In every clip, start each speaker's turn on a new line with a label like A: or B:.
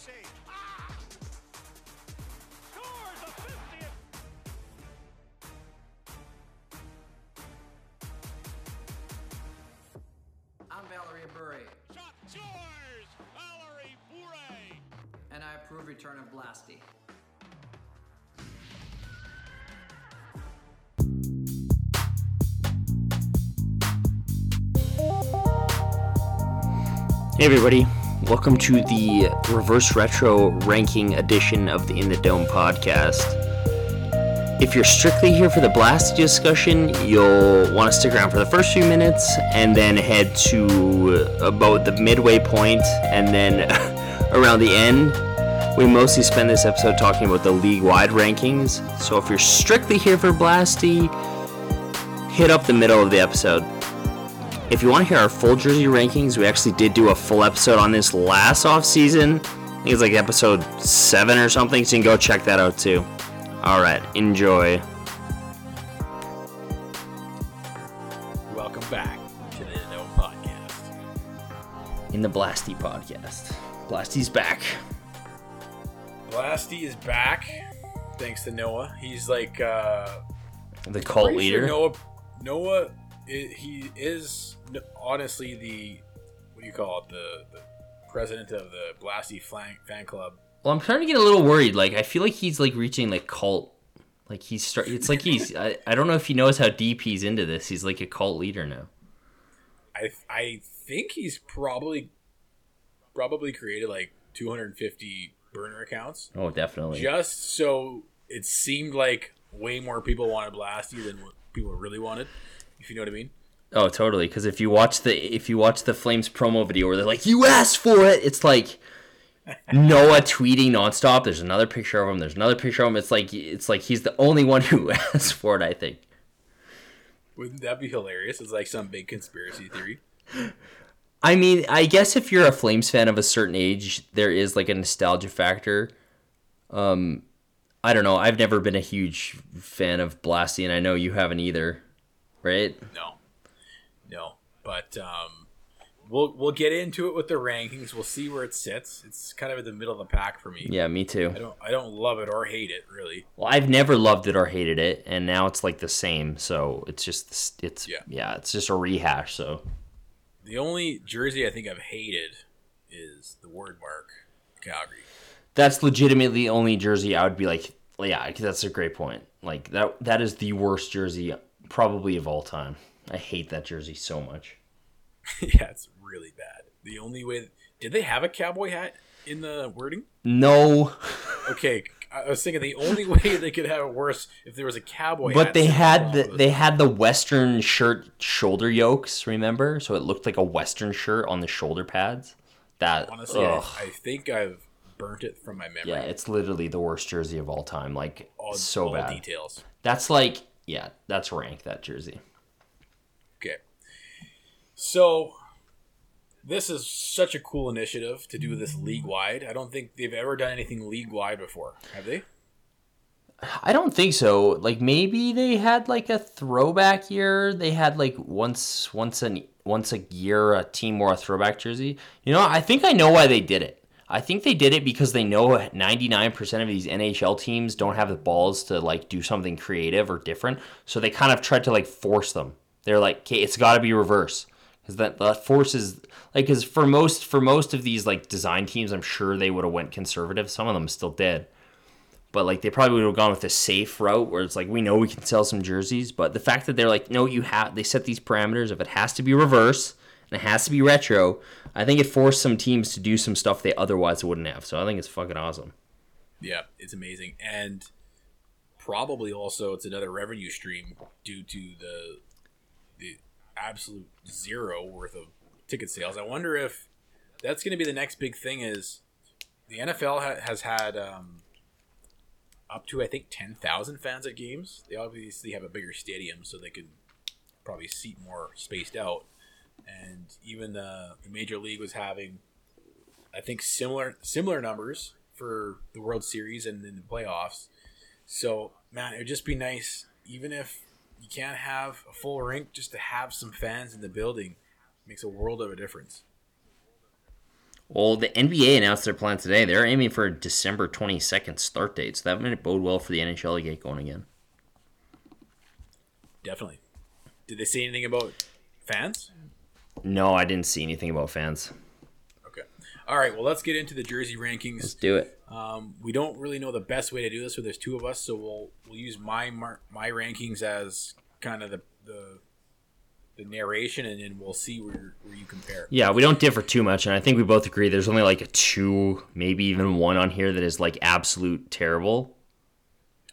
A: save. Ah! Scores a 50th.
B: I'm Valeri Bure,
A: Shot scores! Valeri Bure.
B: and I approve return of Blasty.
C: Hey everybody, welcome to the reverse retro ranking edition of the In the Dome podcast. If you're strictly here for the blast discussion, you'll want to stick around for the first few minutes and then head to about the midway point and then around the end. We mostly spend this episode talking about the league wide rankings. So if you're strictly here for Blasty, hit up the middle of the episode. If you want to hear our full jersey rankings, we actually did do a full episode on this last off season. I think it's like episode seven or something, so you can go check that out too. All right, enjoy.
D: Welcome back to the No Podcast.
C: In the Blasty podcast, Blasty's back.
D: Blasty is back, thanks to Noah. He's like uh,
C: The cult
D: pretty sure
C: leader.
D: Noah, Noah, i he is honestly the what do you call it? The, the president of the Blasty fan, fan club.
C: Well, I'm starting to get a little worried. Like, I feel like he's like reaching like cult. Like he's start. It's like he's. I, I don't know if he knows how deep he's into this. He's like a cult leader now.
D: I I think he's probably probably created like 250 burner accounts
C: Oh, definitely.
D: just so it seemed like way more people wanted Blasty than what people really wanted. If you know what I mean.
C: Oh, totally. Because if you watch the if you watch the Flames promo video where they're like, "You asked for it," it's like Noah tweeting nonstop. There's another picture of him. There's another picture of him. It's like it's like he's the only one who asked for it. I think.
D: Wouldn't that be hilarious? It's like some big conspiracy theory.
C: I mean, I guess if you're a Flames fan of a certain age, there is like a nostalgia factor. Um, I don't know. I've never been a huge fan of Blasty, and I know you haven't either, right?
D: No, no. But um, we'll we'll get into it with the rankings. We'll see where it sits. It's kind of in the middle of the pack for me.
C: Yeah, me too.
D: I don't I don't love it or hate it really.
C: Well, I've never loved it or hated it, and now it's like the same. So it's just it's
D: Yeah.
C: yeah, it's just a rehash. So
D: The only jersey I think I've hated is the word mark Calgary.
C: that's legitimately the only jersey I would be like, yeah, that's a great point. Like that that is the worst jersey probably of all time. I hate that jersey so much.
D: yeah, it's really bad. The only way did they have a cowboy hat in the wording?
C: No,
D: Okay, I was thinking the only way they could have it worse if there was a cowboy.
C: but
D: hat
C: they had the they had the western shirt shoulder yokes. Remember, so it looked like a western shirt on the shoulder pads. That
D: Honestly. I, I think I've burnt it from my memory.
C: yeah, it's literally the worst jersey of all time. Like
D: all,
C: so
D: all
C: bad.
D: details.
C: That's like, yeah, that's rank that jersey.
D: Okay. So this is such a cool initiative to do this league wide. I don't think they've ever done anything league wide before. Have they?
C: I don't think so. Like maybe they had like a throwback year. They had like once, once an once a year a team wore a throwback jersey. You know, I think I know why they did it. I think they did it because they know 99% of these NHL teams don't have the balls to like do something creative or different. So they kind of tried to like force them. They're like, okay, it's got to be reverse because that that forces like because for most for most of these like design teams, I'm sure they would have went conservative. Some of them still did but like they probably would have gone with a safe route where it's like we know we can sell some jerseys but the fact that they're like no you have they set these parameters if it has to be reverse and it has to be retro i think it forced some teams to do some stuff they otherwise wouldn't have so i think it's fucking awesome
D: Yeah, it's amazing, and probably also it's another revenue stream due to the the absolute zero worth of ticket sales. I wonder if that's going to be the next big thing. Is the NFL ha- has had um, up to I think ten thousand fans at games. They obviously have a bigger stadium, so they could probably seat more spaced out. And even the, the major league was having, I think similar similar numbers for the World Series and in the playoffs. So man, it would just be nice, even if you can't have a full rink, just to have some fans in the building makes a world of a difference.
C: Well, the NBA announced their plan today. They're aiming for a December 22nd start date, so that might bode well for the NHL to get going again.
D: Definitely. Did they say anything about fans?
C: No, I didn't see anything about fans.
D: Okay. All right. Well, let's get into the jersey rankings.
C: Let's do it.
D: Um, we don't really know the best way to do this, so there's two of us, so we'll we'll use my mar- my rankings as kind of the the, the narration, and then we'll see where where you compare.
C: Yeah, we don't differ too much, and I think we both agree there's only like a two, maybe even one on here that is like absolute terrible.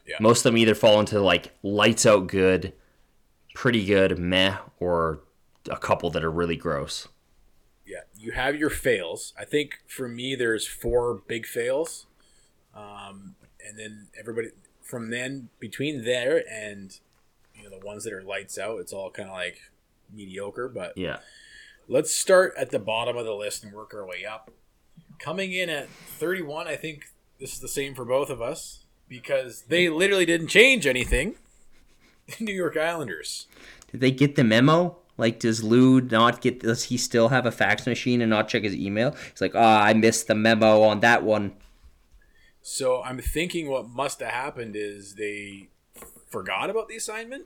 D: Yeah.
C: Most of them either fall into like lights out good, pretty good, meh, or a couple that are really gross.
D: Yeah, you have your fails. I think for me, there's four big fails, um, and then everybody from then between there and you know the ones that are lights out, it's all kind of like mediocre. But
C: Yeah.
D: let's start at the bottom of the list and work our way up. Coming in at 31, I think this is the same for both of us because they literally didn't change anything. New York Islanders.
C: Did they get the memo? Like, does Lou not get? Does he still have a fax machine and not check his email? He's like, oh, I missed the memo on that one.
D: So I'm thinking what must have happened is they forgot about the assignment,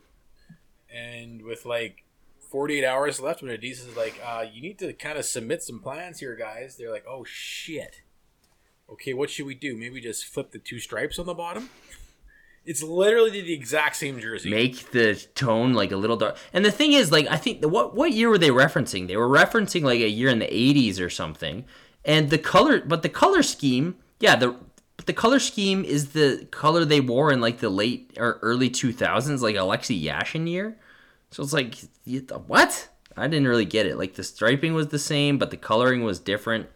D: and with like 48 hours left, when Adidas is like, uh, "You need to kind of submit some plans here, guys," they're like, "Oh shit." Okay, what should we do? Maybe just flip the two stripes on the bottom. It's literally the exact same jersey.
C: Make the tone like a little dark. And the thing is, like, I think what what year were they referencing? They were referencing like a year in the '80s or something. And the color, but the color scheme, yeah, the the color scheme is the color they wore in like the late or early 2000s, like Alexei Yashin year. So it's like, what? I didn't really get it. Like the striping was the same, but the coloring was different.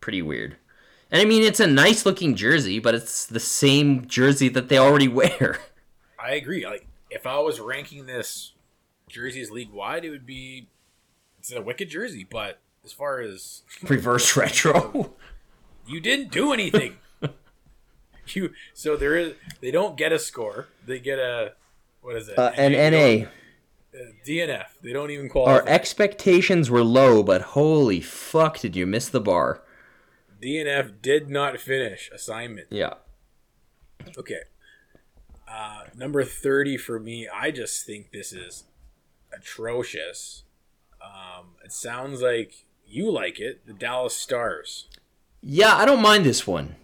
C: Pretty weird. And I mean, it's a nice looking jersey, but it's the same jersey that they already wear.
D: I agree. Like if I was ranking this jerseys league wide, it would be it's a wicked jersey. But as far as
C: Reverse retro.
D: you didn't do anything, you so there is they don't get a score. They get a what is it?
C: Uh, an NA.
D: Uh, DNF. They don't even qualify.
C: Our expectations were low, but holy fuck, did you miss the bar?
D: DNF did not finish assignment.
C: Yeah.
D: Okay. Uh, number 30 for me, I just think this is atrocious. Um, it sounds like you like it, the Dallas Stars.
C: Yeah, I don't mind this one.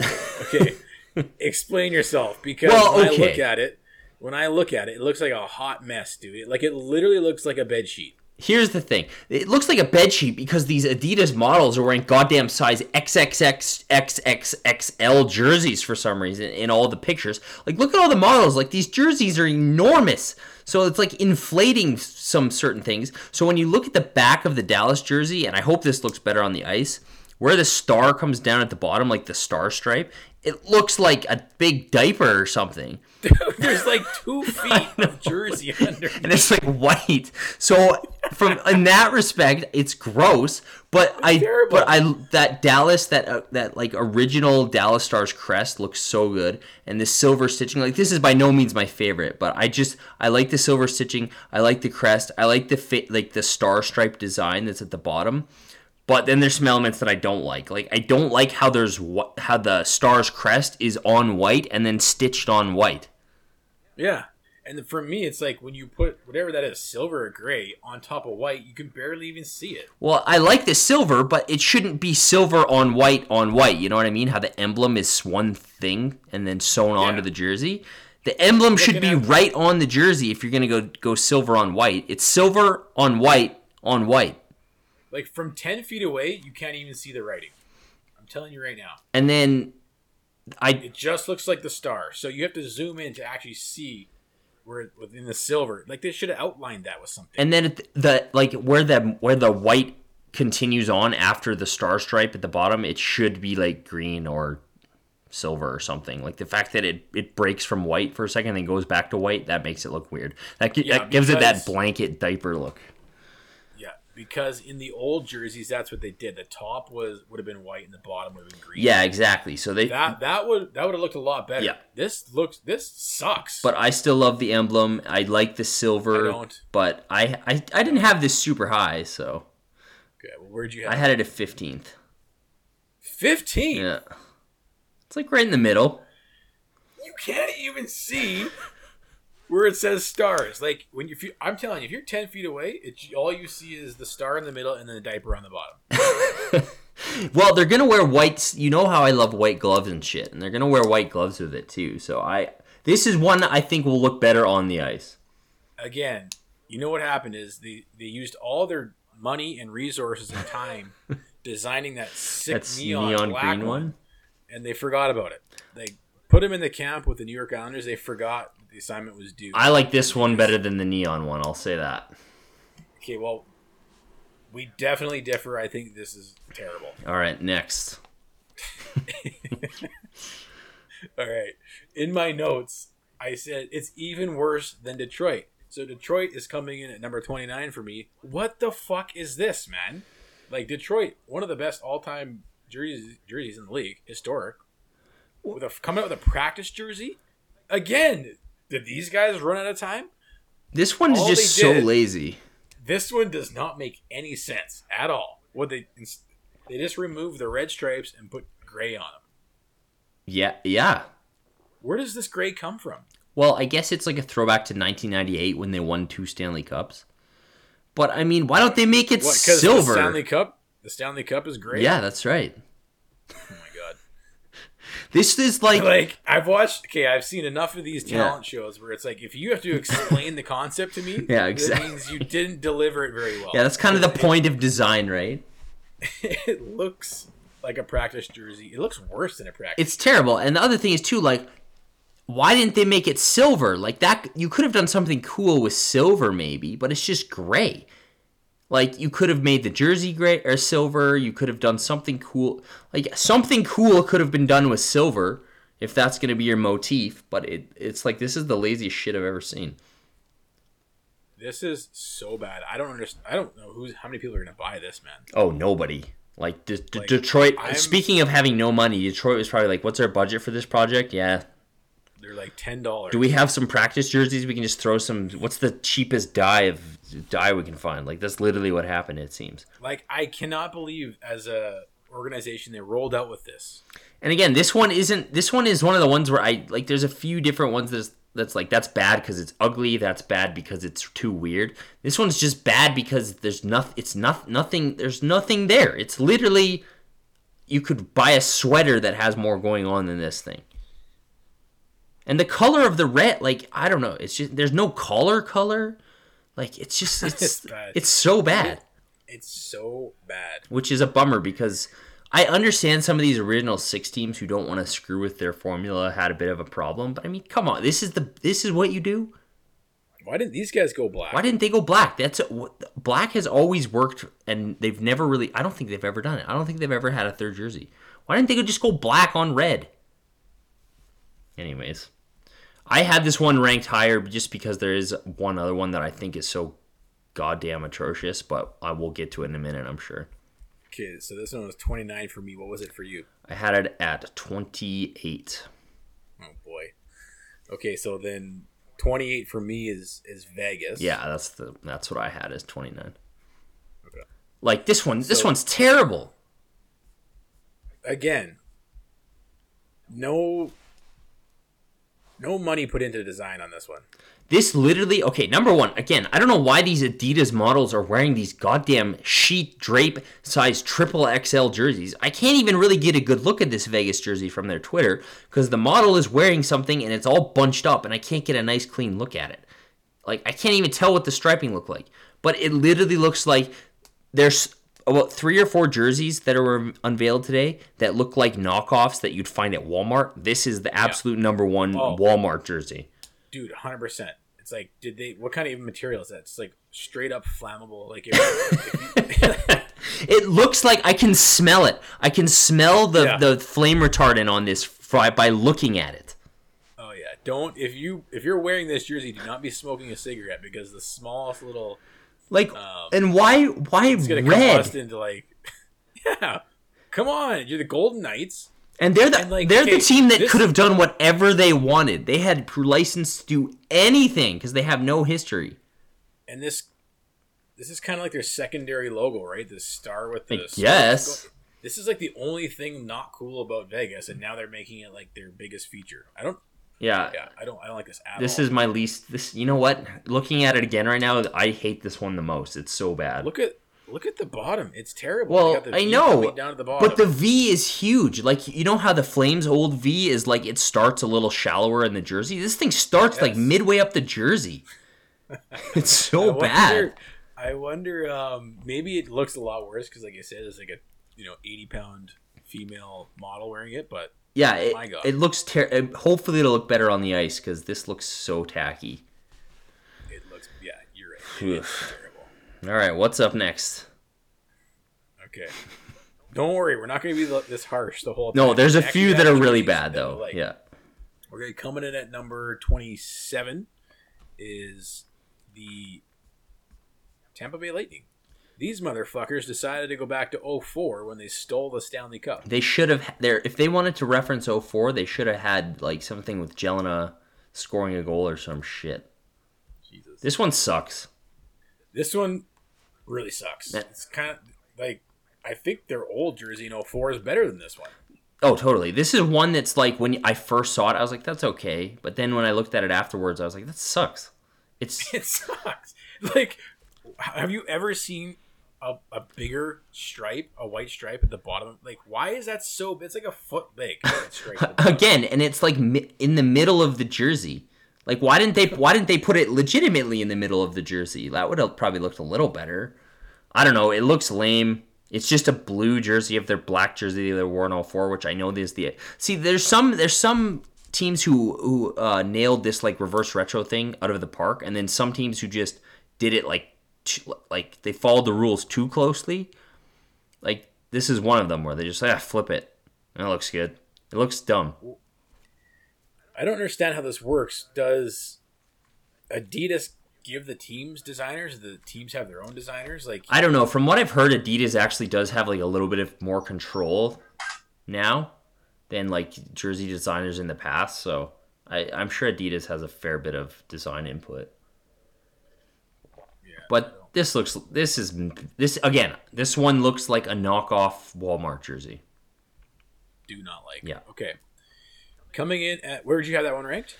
D: Okay. Explain yourself because
C: Well,
D: when I look at it, when I look at it, it looks like a hot mess, dude. Like it literally looks like a bed sheet.
C: Here's the thing. It looks like a bed sheet because these Adidas models are wearing goddamn size XXX XXXL jerseys for some reason in all the pictures. Like look at all the models. Like these jerseys are enormous. So it's like inflating some certain things. So when you look at the back of the Dallas jersey, and I hope this looks better on the ice, where the star comes down at the bottom, like the star stripe, it looks like a big diaper or something.
D: There's like two feet of jersey under.
C: and it's like white. So from in that respect, it's gross. But I
D: terrible.
C: but I that Dallas that uh, that like original Dallas Stars crest looks so good, and the silver stitching like this is by no means my favorite, but I just I like the silver stitching. I like the crest. I like the fit like the star stripe design that's at the bottom. But then there's some elements that I don't like. Like I don't like how there's wh- how the Stars crest is on white and then stitched on white.
D: Yeah. And for me, it's like when you put whatever that is, silver or gray, on top of white, you can barely even see it.
C: Well, I like the silver, but it shouldn't be silver on white on white. You know what I mean? How the emblem is one thing and then sewn onto the jersey. The emblem should be
D: at-
C: right on the jersey if you're gonna go go silver on white. It's silver on white on white,
D: Like from 10 feet away, you can't even see the writing. I'm telling you right now.
C: and then I
D: It just looks like the star. So you have to zoom in to actually see where within the silver. Like they should have outlined that with something.
C: and then the like where the where the white continues on after the star stripe at the bottom, it should be like green or silver or something. Like the fact that it, it breaks from white for a second and then goes back to white, that makes it look weird. That,
D: Yeah,
C: that gives it that blanket diaper look.
D: Because in the old jerseys, that's what they did. The top was would have been white and the bottom would have been green.
C: Yeah, exactly. So they
D: That that would that would have looked a lot better.
C: Yeah.
D: This looks this sucks.
C: but I still love the emblem. I like the silver,
D: I don't.
C: but I, I I didn't have this super high, so
D: Okay. Well, where'd you
C: I had it at 15th.
D: Fifteen.
C: Yeah. It's like right in the middle.
D: You can't even see where it says stars. Like when you, if you I'm telling you, if you're ten feet away, it, all you see is the star in the middle and then the diaper on the bottom.
C: Well, they're gonna wear whites. You know how I love white gloves and shit, and they're gonna wear white gloves with it too. So I, this is one that I think will look better on the ice.
D: Again, you know what happened is they they used all their money and resources and time designing that sick
C: That's
D: neon,
C: neon, green
D: one,
C: one.
D: and they forgot about it. They put him in the camp with the New York Islanders. They forgot the assignment was due.
C: I like this one better than the neon one. I'll say that.
D: okay, well, we definitely differ. I think this is terrible.
C: All right, next.
D: All right. In my notes, I said it's even worse than Detroit. So Detroit is coming in at number 29 for me. What the fuck is this, man? Like Detroit, one of the best all-time jerseys jerseys in the league, historic. With a coming out with a practice jersey? Again, did these guys run out of time?
C: This one's
D: All
C: just so
D: did-
C: lazy.
D: This one does not make any sense at all. What they they just removed the red stripes and put gray on them.
C: Yeah, yeah.
D: Where does this gray come from?
C: Well, I guess it's like a throwback to 1998 when they won two Stanley Cups. But I mean, why don't they make it
D: What?
C: Silver?
D: the Stanley Cup, the Stanley Cup is gray.
C: Yeah, that's right. This is like,
D: like I've watched. Okay, I've seen enough of these
C: Yeah.
D: talent shows where it's like if you have to explain the concept to me,
C: Yeah,
D: that
C: exactly.
D: means you didn't deliver it very well.
C: yeah, that's kind of the point of design, right?
D: It, looks like a practice jersey. It looks worse than a practice.
C: It's terrible. And the other thing is too, like, why didn't they make it silver? Like that, you could have done something cool with silver, maybe, but it's just gray. Like you could have made the jersey gray or silver. You could have done something cool. Like something cool could have been done with silver if that's going to be your motif. But it, it's like this is the laziest shit I've ever seen.
D: this is so bad. I don't understand. I don't know who's how many people are gonna buy this, man.
C: Oh, nobody. Like, De- De-
D: Like,
C: Detroit.
D: I'm-
C: Speaking of having no money, Detroit was probably like, "What's our budget for this project?" Yeah,
D: They're like ten dollars.
C: Do we have some practice jerseys? We can just throw some. What's the cheapest dye of dye we can find? Like that's literally what happened. It seems.
D: Like I cannot believe as a organization they rolled out with this.
C: And again, this one isn't. This one is one of the ones where I like. There's a few different ones that's that's like that's bad because it's ugly. That's bad because it's too weird. This one's just bad because there's nothing. It's not nothing. There's nothing there. It's literally. You could buy a sweater that has more going on than this thing. And the color of the red, like I don't know, it's just there's no color color. Like it's just it's
D: It's bad.
C: it's so bad
D: It's so bad.
C: which is a bummer because I understand some of these original six teams who don't want to screw with their formula had a bit of a problem. But I mean, come on, this is the this is what you do.
D: Why didn't these guys go black?
C: Why didn't they go black? That's black has always worked, and they've never really. I don't think they've ever done it. I don't think they've ever had a third jersey. Why didn't they just go black on red? Anyways, I had this one ranked higher just because there is one other one that I think is so goddamn atrocious. But I will get to it in a minute. I'm sure.
D: Okay, so this one was twenty nine for me. What was it for you?
C: I had it at 28.
D: Oh boy. Okay, so then twenty eight for me is is Vegas.
C: Yeah, that's the that's what I had is 29.
D: Okay.
C: Like this one, this
D: So-
C: one's terrible.
D: Again, no no money put into design on this one.
C: This literally, okay, number one, again, I don't know why these Adidas models are wearing these goddamn sheet drape size triple XL jerseys. I can't even really get a good look at this Vegas jersey from their Twitter because the model is wearing something and it's all bunched up and I can't get a nice clean look at it. Like, I can't even tell what the striping look like. But it literally looks like there's about three or four jerseys that are unveiled today that look like knockoffs that you'd find at Walmart. This is the absolute number one
D: Oh.
C: Walmart jersey.
D: Dude, hundred percent. It's like, did they? What kind of material is that? It's like straight up flammable. Like, if
C: It looks like I can smell it. I can smell the,
D: Yeah.
C: the flame retardant on this fry by looking at it.
D: oh yeah, don't if you if you're wearing this jersey, do not be smoking a cigarette because the smallest little
C: Like,
D: Um,
C: and why why
D: it's gonna
C: red?
D: into like, yeah. Come on, you're the Golden Knights.
C: And they're the
D: and, like,
C: they're
D: okay,
C: the team that could have done whatever they wanted. They had license to do anything because they have no history.
D: and this this is kind of like their secondary logo, right? The star with the.
C: I
D: sparks
C: guess.
D: go- This is like the only thing not cool about Vegas, and now they're making it like their biggest feature. I don't.
C: Yeah.
D: Yeah, I don't. I don't like this at
C: This
D: all.
C: is my least. This, you know what? Looking at it again right now, I hate this one the most. It's so bad.
D: Look at look at the bottom. It's terrible.
C: Well,
D: You got the
C: I know,
D: the bottom.
C: but the V is huge. Like you know how the Flames old V is like it starts a little shallower in the jersey. This thing starts like midway up the jersey. It's
D: I
C: so
D: wonder-
C: bad.
D: I wonder. Um, maybe it looks a lot worse because, like I said, it's like a you know eighty pound female model wearing it. But
C: Yeah, oh
D: it, God.
C: it looks ter- Hopefully, it'll look better on the ice because this looks so tacky.
D: it looks. Yeah, you're right. It's terrible.
C: All right, what's up next?
D: Okay. Don't worry, we're not going to be this harsh the whole time.
C: No, there's a
D: Actually,
C: few that are really bad though.
D: like.
C: Yeah.
D: We're gonna coming in at number twenty-seven is the Tampa Bay Lightning. These motherfuckers decided to go back to 04 when they stole the Stanley Cup.
C: They should have there if they wanted to reference 04, they should have had like something with Gelinas scoring a goal or some shit.
D: Jesus.
C: This one sucks.
D: This one really sucks.
C: Yeah.
D: It's kind of like I think their old jersey in 04 is better than this one.
C: Oh, totally. This is one that's like when I first saw it, I was like, "That's okay," but then when I looked at it afterwards, I was like, "That sucks." It's
D: It sucks. Like, have you ever seen a, a bigger stripe, a white stripe at the bottom? Like, why is that so? It's like a foot big.
C: again, and it's like mi- in the middle of the jersey. Like, why didn't they? Why didn't they put it legitimately in the middle of the jersey? That would have probably looked a little better. I don't know. It looks lame. It's just a blue jersey of their black jersey they wore in 04, which I know is the. See, there's some there's some teams who who uh, nailed this like reverse retro thing out of the park, and then some teams who just did it like like they followed the rules too closely. Like this is one of them where they just like ah, flip it. That looks good. It looks dumb.
D: I don't understand how this works. Does Adidas give the teams designers? Do the teams have their own designers? Like,
C: I don't know. From what I've heard, Adidas actually does have like a little bit of more control now than like jersey designers in the past. So I, I'm sure Adidas has a fair bit of design input.
D: yeah,
C: But this looks this is this again. This one looks like a knockoff Walmart jersey.
D: do not like.
C: Yeah.
D: Okay. Coming in at where did you have that one ranked?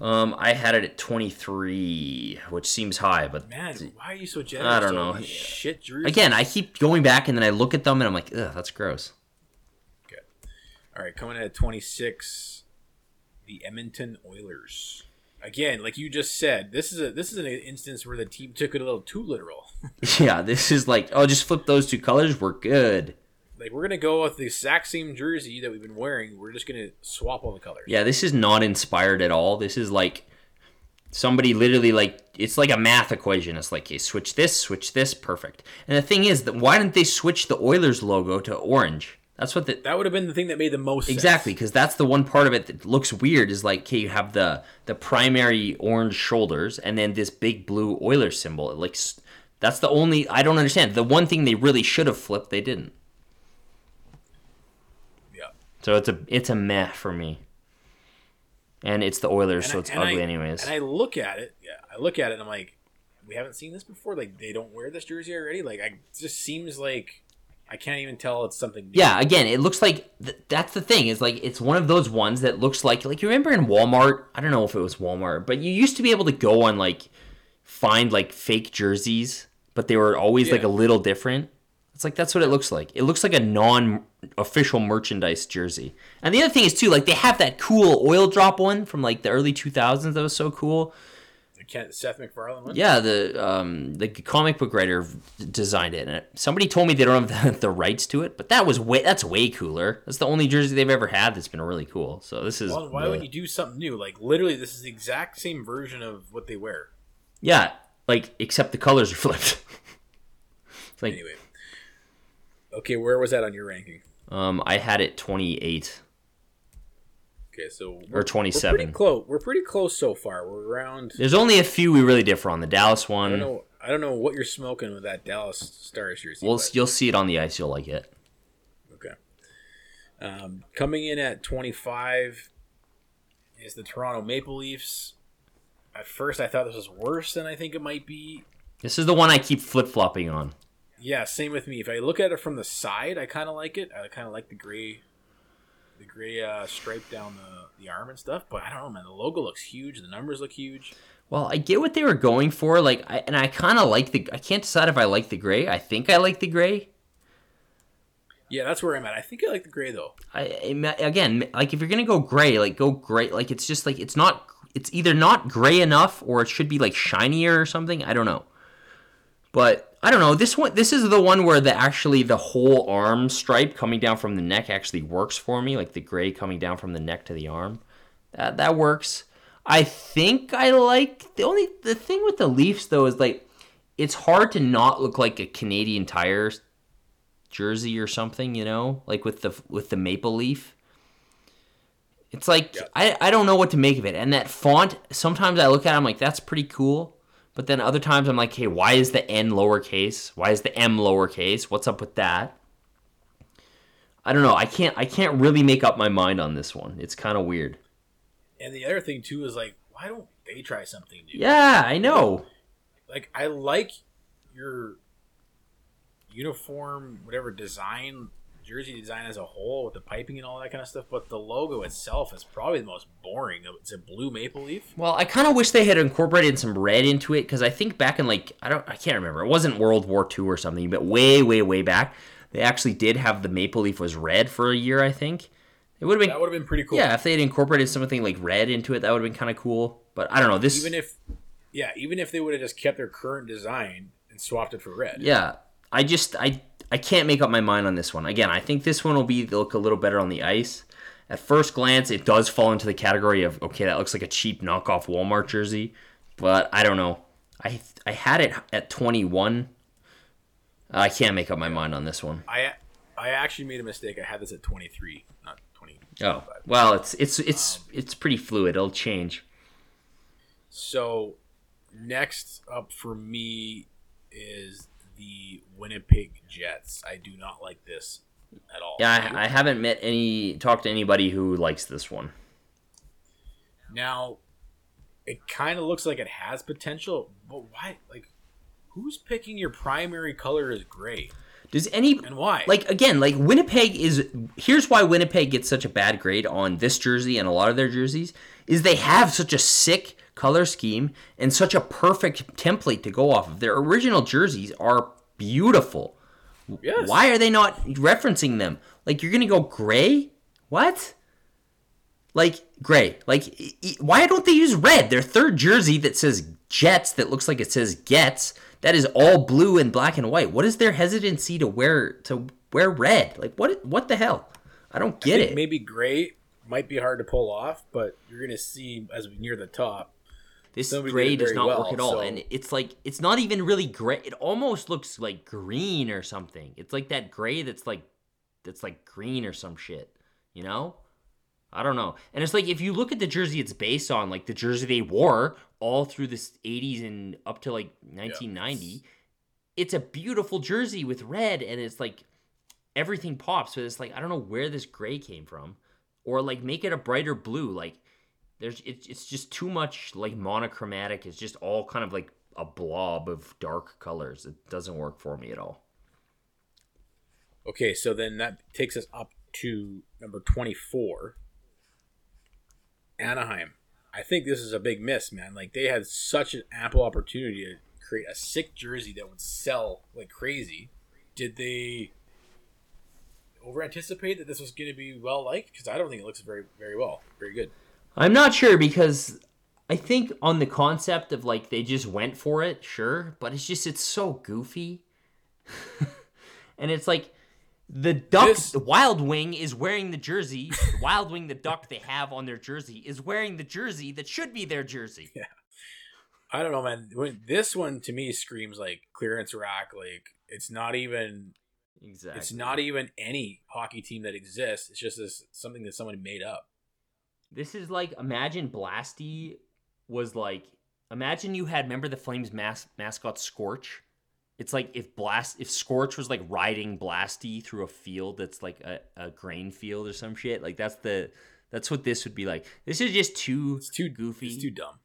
C: Um, I had it at 23, which seems high, but
D: Man, why are you so jealous?
C: I don't know.
D: Shit, Drew.
C: again, I keep going back and then I look at them and I'm like, ugh, that's gross.
D: Okay. All right, coming in at 26, the Edmonton Oilers. Again, like you just said, this is a this is an instance where the team took it a little too literal.
C: yeah, this is like, oh, just flip those two colors. We're good.
D: like we're gonna go with the exact same jersey that we've been wearing. We're just gonna swap all the colors.
C: Yeah, this is not inspired at all. This is like somebody literally like it's like a math equation. It's like, okay, switch this, switch this, perfect. And the thing is that why didn't they switch the Oilers logo to orange? That's what the
D: That would have been the thing that made the most sense.
C: exactly because that's the one part of it that looks weird. Is like, okay, you have the the primary orange shoulders and then this big blue Oilers symbol. It like that's the only I don't understand. The one thing they really should have flipped, they didn't.
D: Yeah.
C: So it's a it's a meh for me. And it's the Oilers,
D: And
C: so it's
D: and
C: ugly
D: I-
C: anyways.
D: And I look at it, yeah, I look at it, and I'm like, we haven't seen this before. Like they don't wear this jersey already. Like I it just seems like I can't even tell it's something. New.
C: yeah, again, it looks like th- that's the thing. Is like it's one of those ones that looks like like you remember in Walmart. I don't know if it was Walmart, but you used to be able to go on like find like fake jerseys, but they were always like a little different. It's like that's what it looks like. It looks like a non-official merchandise jersey. And the other thing is too, like they have that cool oil drop one from like the early 2000s that was so cool.
D: Kent, Seth MacFarlane one.
C: Yeah, the um the comic book writer designed it, and it, somebody told me they don't have the, the rights to it, but that was way that's way cooler. That's the only jersey they've ever had that's been really cool. So this is
D: Well, why
C: the-
D: would you do something new? Like literally, this is the exact same version of what they wear.
C: yeah, like except the colors are flipped. like
D: Anyway. Okay, where was that on your ranking?
C: um I had it twenty eight.
D: Okay, so
C: Or
D: we're-
C: 27.
D: We're pretty close. We're pretty close so far. We're around.
C: There's only a few we really differ on. The Dallas one.
D: I don't know. I don't know what you're smoking with that Dallas Stars jersey.
C: we'll
D: but-
C: you'll see it on the ice. You'll like it.
D: Okay. Um, coming in at 25 is the Toronto Maple Leafs. At first, I thought this was worse than I think it might be.
C: This is the one I keep flip flopping on.
D: Yeah, same with me. If I look at it from the side, I kind of like it. I kind of like the gray, the gray uh, stripe down the, the arm and stuff. But I don't know, man. The logo looks huge. The numbers look huge.
C: Well, I get what they were going for, like, I, and I kind of like the. I can't decide if I like the gray. I think I like the gray.
D: Yeah, that's where I'm at. I think I like the gray though.
C: I again, like if you're gonna go gray, like go gray. Like it's just like it's not. It's either not gray enough or it should be like shinier or something. I don't know. But I don't know. This one, this is the one where the actually the whole arm stripe coming down from the neck actually works for me. Like the gray coming down from the neck to the arm. That that works. I think I like the only the thing with the Leafs though is like it's hard to not look like a Canadian Tire jersey or something, you know, like with the with the maple leaf. It's like
D: Yeah.
C: I, I don't know what to make of it. And that font, sometimes I look at it, I'm like, that's pretty cool. But then other times I'm like, hey, why is the N lowercase? Why is the M lowercase? What's up with that? I don't know. I can't I can't really make up my mind on this one. It's kind of weird.
D: And the other thing too is like, why don't they try something new?
C: Yeah, I know.
D: Like I like your uniform, whatever design, jersey design as a whole with the piping and all that kind of stuff. But the logo itself is probably the most boring. It's a blue maple leaf.
C: Well, I kind of wish they had incorporated some red into it because I think back in like I don't I can't remember. It wasn't World War II or something, but way way way back, they actually did have the maple leaf was red for a year. I think it would have been That
D: would have been pretty cool.
C: yeah if they had incorporated something like red into it, that would have been kind of cool. But I don't know this.
D: Even if, yeah, even if they would have just kept their current design and swapped it for red.
C: yeah, I just I I can't make up my mind on this one. Again, I think this one will be look a little better on the ice. At first glance, it does fall into the category of okay, that looks like a cheap knockoff Walmart jersey, but I don't know. I I had it at 21. I can't make up my mind on this one.
D: I I actually made a mistake. I had this at 23, not 20.
C: Oh, well, it's it's it's it's pretty fluid. It'll change.
D: So next up for me is the Winnipeg Jets. I do not like this at all.
C: Yeah, I, I haven't met any talked to anybody who likes this one.
D: Now, it kind of looks like it has potential, but why? Like, who's picking your primary color as gray,
C: Does any
D: and why?
C: like again like Winnipeg is here's why Winnipeg gets such a bad grade on this jersey and a lot of their jerseys is they have such a sick color scheme and such a perfect template to go off of. Their original jerseys are beautiful.
D: yes.
C: Why are they not referencing them? Like you're gonna go gray? What? Like gray? Like why don't they use red? Their third jersey that says Jets that looks like it says Gets that is all blue and black and white. What is their hesitancy to wear to wear red? Like what? What the hell? I don't
D: I
C: get
D: think
C: it.
D: Maybe gray might be hard to pull off, but you're gonna see as we near the top.
C: This
D: did
C: gray does not
D: well,
C: work at all,
D: so-
C: and it's like it's not even really gray. It almost looks like green or something. It's like that gray that's like that's like green or some shit. You know? I don't know. And it's like if you look at the jersey it's based on, like the jersey they wore all through the 80s and up to like 1990, it's a beautiful jersey with red, and it's like everything pops. But it's like I don't know where this gray came from, or like make it a brighter blue. Like there's it's it's just too much like monochromatic. It's just all kind of like a blob of dark colors. It doesn't work for me at all.
D: Okay, so then that takes us up to number 24. Anaheim. I think this is a big miss, man. Like they had such an ample opportunity to create a sick jersey that would sell like crazy. Did they over anticipate that this was going to be well liked? Because I don't think it looks very very well, very good.
C: I'm not sure because I think on the concept of like they just went for it, sure, but it's just it's so goofy. and it's like the duck
D: This-
C: the Wild Wing is wearing the jersey. the Wild Wing the duck they have on their jersey is wearing the jersey that should be their jersey. Yeah.
D: I don't know, man. When- This one to me screams like clearance rack. Like it's not even
C: Exactly.
D: it's not even any hockey team that exists. It's just this something that somebody made up.
C: This is like imagine Blasty was like imagine you had remember the Flames mas- mascot Scorch. It's like if Blast if Scorch was like riding Blasty through a field that's like a, a grain field or some shit. Like that's the that's what this would be like. This is just too
D: It's too
C: goofy.
D: It's too dumb.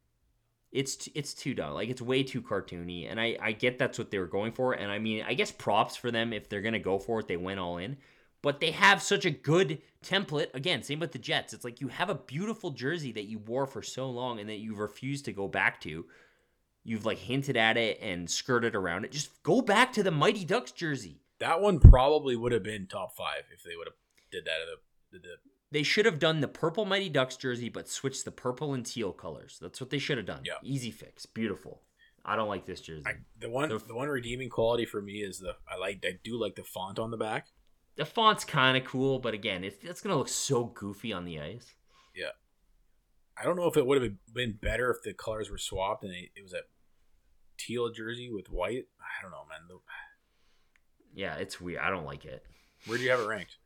C: It's t- it's too dumb. Like it's way too cartoony, and I I get that's what they were going for, and I mean I guess props for them if they're gonna go for it. They went all in, but they have such a good template. Again, same with the Jets. It's like you have a beautiful jersey that you wore for so long and that you refuse to go back to. You've like hinted at it and skirted around it. Just go back to the Mighty Ducks jersey.
D: That one probably would have been top five if they would have did that. The, the, the
C: They should have done the purple Mighty Ducks jersey, but switched the purple and teal colors. That's what they should have done.
D: Yeah.
C: Easy fix. Beautiful. I don't like this jersey.
D: I, the one
C: The-
D: the one redeeming quality for me is the I like I do like the font on the back.
C: The font's kind of cool, but again, it's, it's going to look so goofy on the ice.
D: Yeah, I don't know if it would have been better if the colors were swapped and it, it was a teal jersey with white. I don't know, man. The,
C: Yeah, it's weird. I don't like it.
D: where do you have it ranked?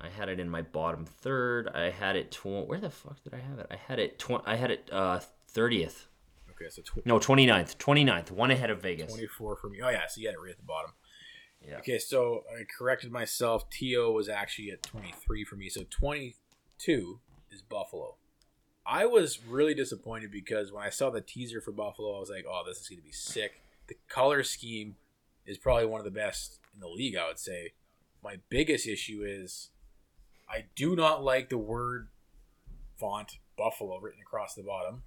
C: I had it in my bottom third. I had it tw- where the fuck did I have it? I had it tw- I had it uh 30th.
D: Okay, so tw-
C: No, 29th. 29th, one ahead of Vegas.
D: 24 for me. Oh yeah, so you had it right at the bottom.
C: Yeah.
D: Okay, so I corrected myself. To was actually at 23 for me. So 22 is Buffalo. I was really disappointed because when I saw the teaser for Buffalo, I was like, "Oh, this is going to be sick." The color scheme is probably one of the best in the league, I would say. My biggest issue is I do not like the word font Buffalo written across the bottom.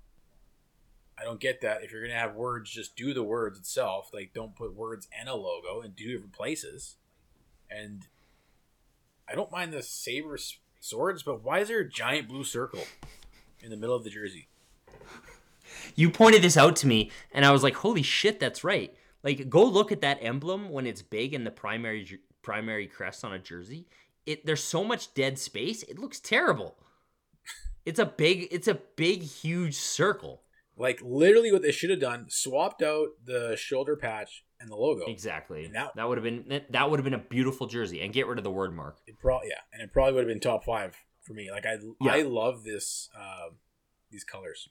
D: I don't get that. If you're gonna have words, just do the words itself. Like, don't put words and a logo in two different places. And I don't mind the saber swords, but why is there a giant blue circle in the middle of the jersey?
C: You pointed this out to me, and I was like, "Holy shit, that's right!" Like, go look at that emblem when it's big in the primary primary crest on a jersey. It there's so much dead space. It looks terrible. It's a big, it's a big, huge circle.
D: Like, literally, what they should have done: swapped out the shoulder patch and the logo.
C: Exactly.
D: That-
C: that would have been that, that would have been a beautiful jersey, and get rid of the word mark.
D: It probably yeah, and it probably would have been top five for me. Like, I
C: Yeah.
D: I love this uh, these colors.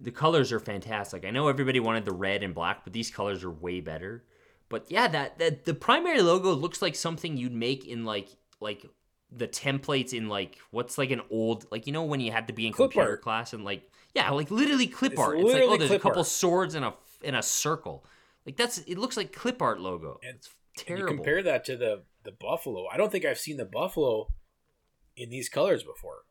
C: the colors are fantastic. I know everybody wanted the red and black, but these colors are way better. But yeah, that, that the primary logo looks like something you'd make in like like the templates in like what's like an old like you know when you had to be in
D: Clip
C: computer
D: art.
C: class and like yeah like literally clip
D: It's
C: art. It's like oh,
D: literally
C: oh there's a couple
D: art.
C: swords in a in a circle. Like that's it looks like clip art logo.
D: And-
C: it's
D: And
C: terrible.
D: you compare that to the the buffalo. I don't think I've seen the buffalo in these colors before.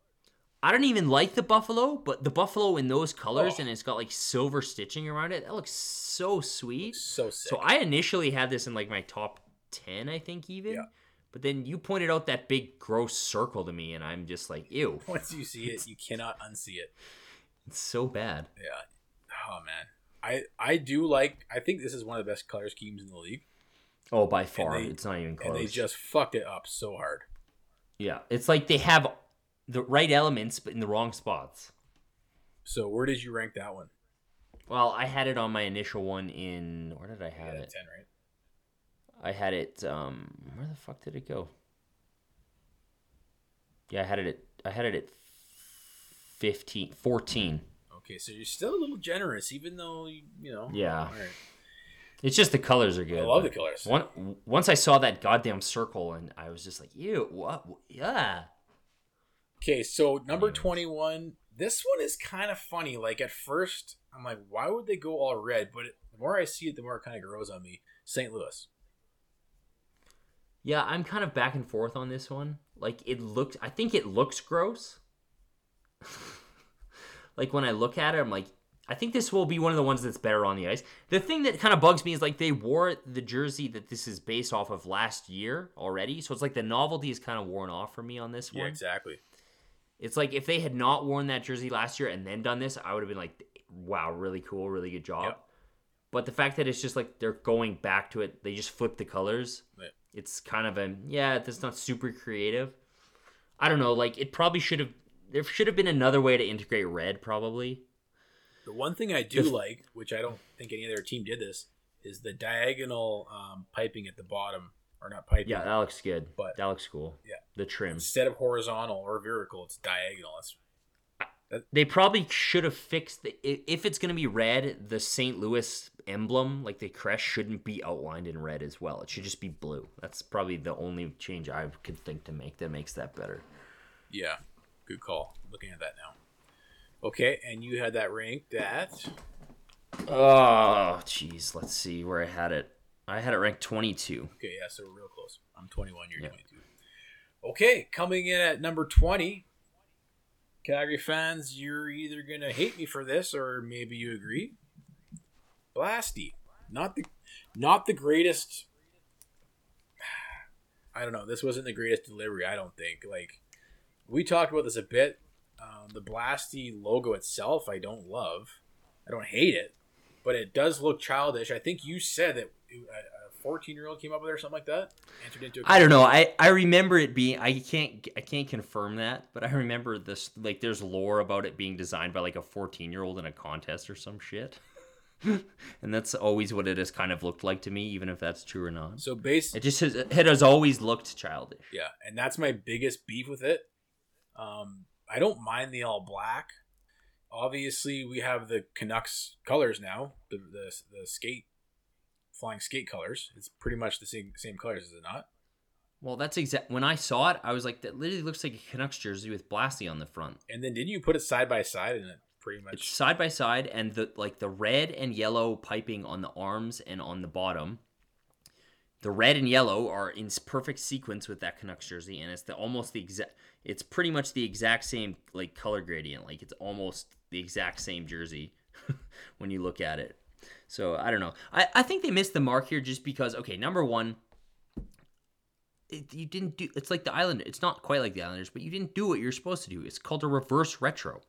C: I don't even like the buffalo, but the buffalo in those colors
D: Oh.
C: and it's got like silver stitching around it. That looks so sweet.
D: So sick.
C: So I initially had this in like my top 10, I think, even.
D: Yeah.
C: But then you pointed out that big gross circle to me, and I'm just like, ew,
D: Once you see it, you cannot unsee it.
C: it's so bad.
D: Yeah. Oh man. I I do like. I think this is one of the best color schemes in the league,
C: Oh, by far.
D: they-
C: it's not even close.
D: and they just fucked it up so hard.
C: yeah. It's like they have the right elements, but in the wrong spots.
D: So where did you rank that one?
C: Well, I had it on my initial one in. Where did I have
D: Yeah,
C: it?
D: ten, right?
C: I had it. Um, where the fuck did it go? Yeah, I had it at. I had it at 15, 14.
D: Okay, so you're still a little generous, even though you, you know.
C: Yeah.
D: Right.
C: It's just the colors are good.
D: I love the colors.
C: One, once I saw that goddamn circle, and I was just like, "Ew, what? Yeah."
D: Okay, so number. 21. This one is kind of funny. Like, at first, I'm like, why would they go all red? But the more I see it, the more it kind of grows on me. St. Louis.
C: Yeah, I'm kind of back and forth on this one. Like, it looks. I think it looks gross. like when I look at it, I'm like, I think this will be one of the ones that's better on the ice. The thing that kind of bugs me is like they wore the jersey that this is based off of last year already, so it's like the novelty is kind of worn off for me on this
D: Yeah,
C: one.
D: exactly.
C: It's like if they had not worn that jersey last year and then done this, I would have been like, wow, really cool, really good job.
D: Yep.
C: But the fact that it's just like they're going back to it, they just flip the colors.
D: Right.
C: It's kind of a yeah, that's not super creative. I don't know, like it probably should have there should have been another way to integrate red probably.
D: The one thing I do like, which I don't think any other team did this, is the diagonal um, piping at the bottom, or not piping.
C: Yeah, that looks good.
D: But-
C: that looks cool.
D: Yeah.
C: The trim.
D: Instead of horizontal or vertical, it's diagonal. It's
C: They probably should have fixed the, if it's going to be red, the St. Louis emblem, like the crest, shouldn't be outlined in red as well. It should just be blue. That's probably the only change I could think to make that makes that better.
D: yeah, good call. Looking at that now. Okay, and you had that ranked at
C: Oh, jeez. Let's see where I had it. I had it ranked 22.
D: Okay, yeah, so we're real close. I'm 21, you're
C: Yeah.
D: 22. Okay, coming in at number 20. Calgary fans, you're either going to hate me for this or maybe you agree. Blasty. Not the not the greatest I don't know. This wasn't the greatest delivery, I don't think. Like we talked about this a bit. Um, the Blasty logo itself, I don't love. I don't hate it, but it does look childish. I think you said that a 14 year old came up with it or something like that. Entered into. A
C: I don't know. I, I remember it being. I can't I can't confirm that, but I remember this. Like, there's lore about it being designed by like a 14 year old in a contest or some shit. and that's always what it has kind of looked like to me, even if that's true or not.
D: So base,
C: It just has, it has always looked childish.
D: yeah, and that's my biggest beef with it. Um, I don't mind the all black. Obviously, we have the Canucks colors now. The the, the skate flying skate colors. It's pretty much the same same colors, is it not?
C: Well, that's exact. When I saw it, I was like, that literally looks like a Canucks jersey with Blasty on the front.
D: And then didn't you put it side by side and it pretty much
C: It's side by side, and the like the red and yellow piping on the arms and on the bottom. The red and yellow are in perfect sequence with that Canucks jersey, and it's the almost the exact. It's pretty much the exact same like color gradient. Like it's almost the exact same jersey when you look at it. So I don't know. I, I think they missed the mark here just because. Okay, number one, it, you didn't do. It's like the Islanders. It's not quite like the Islanders, but you didn't do what you're supposed to do. It's called a reverse retro.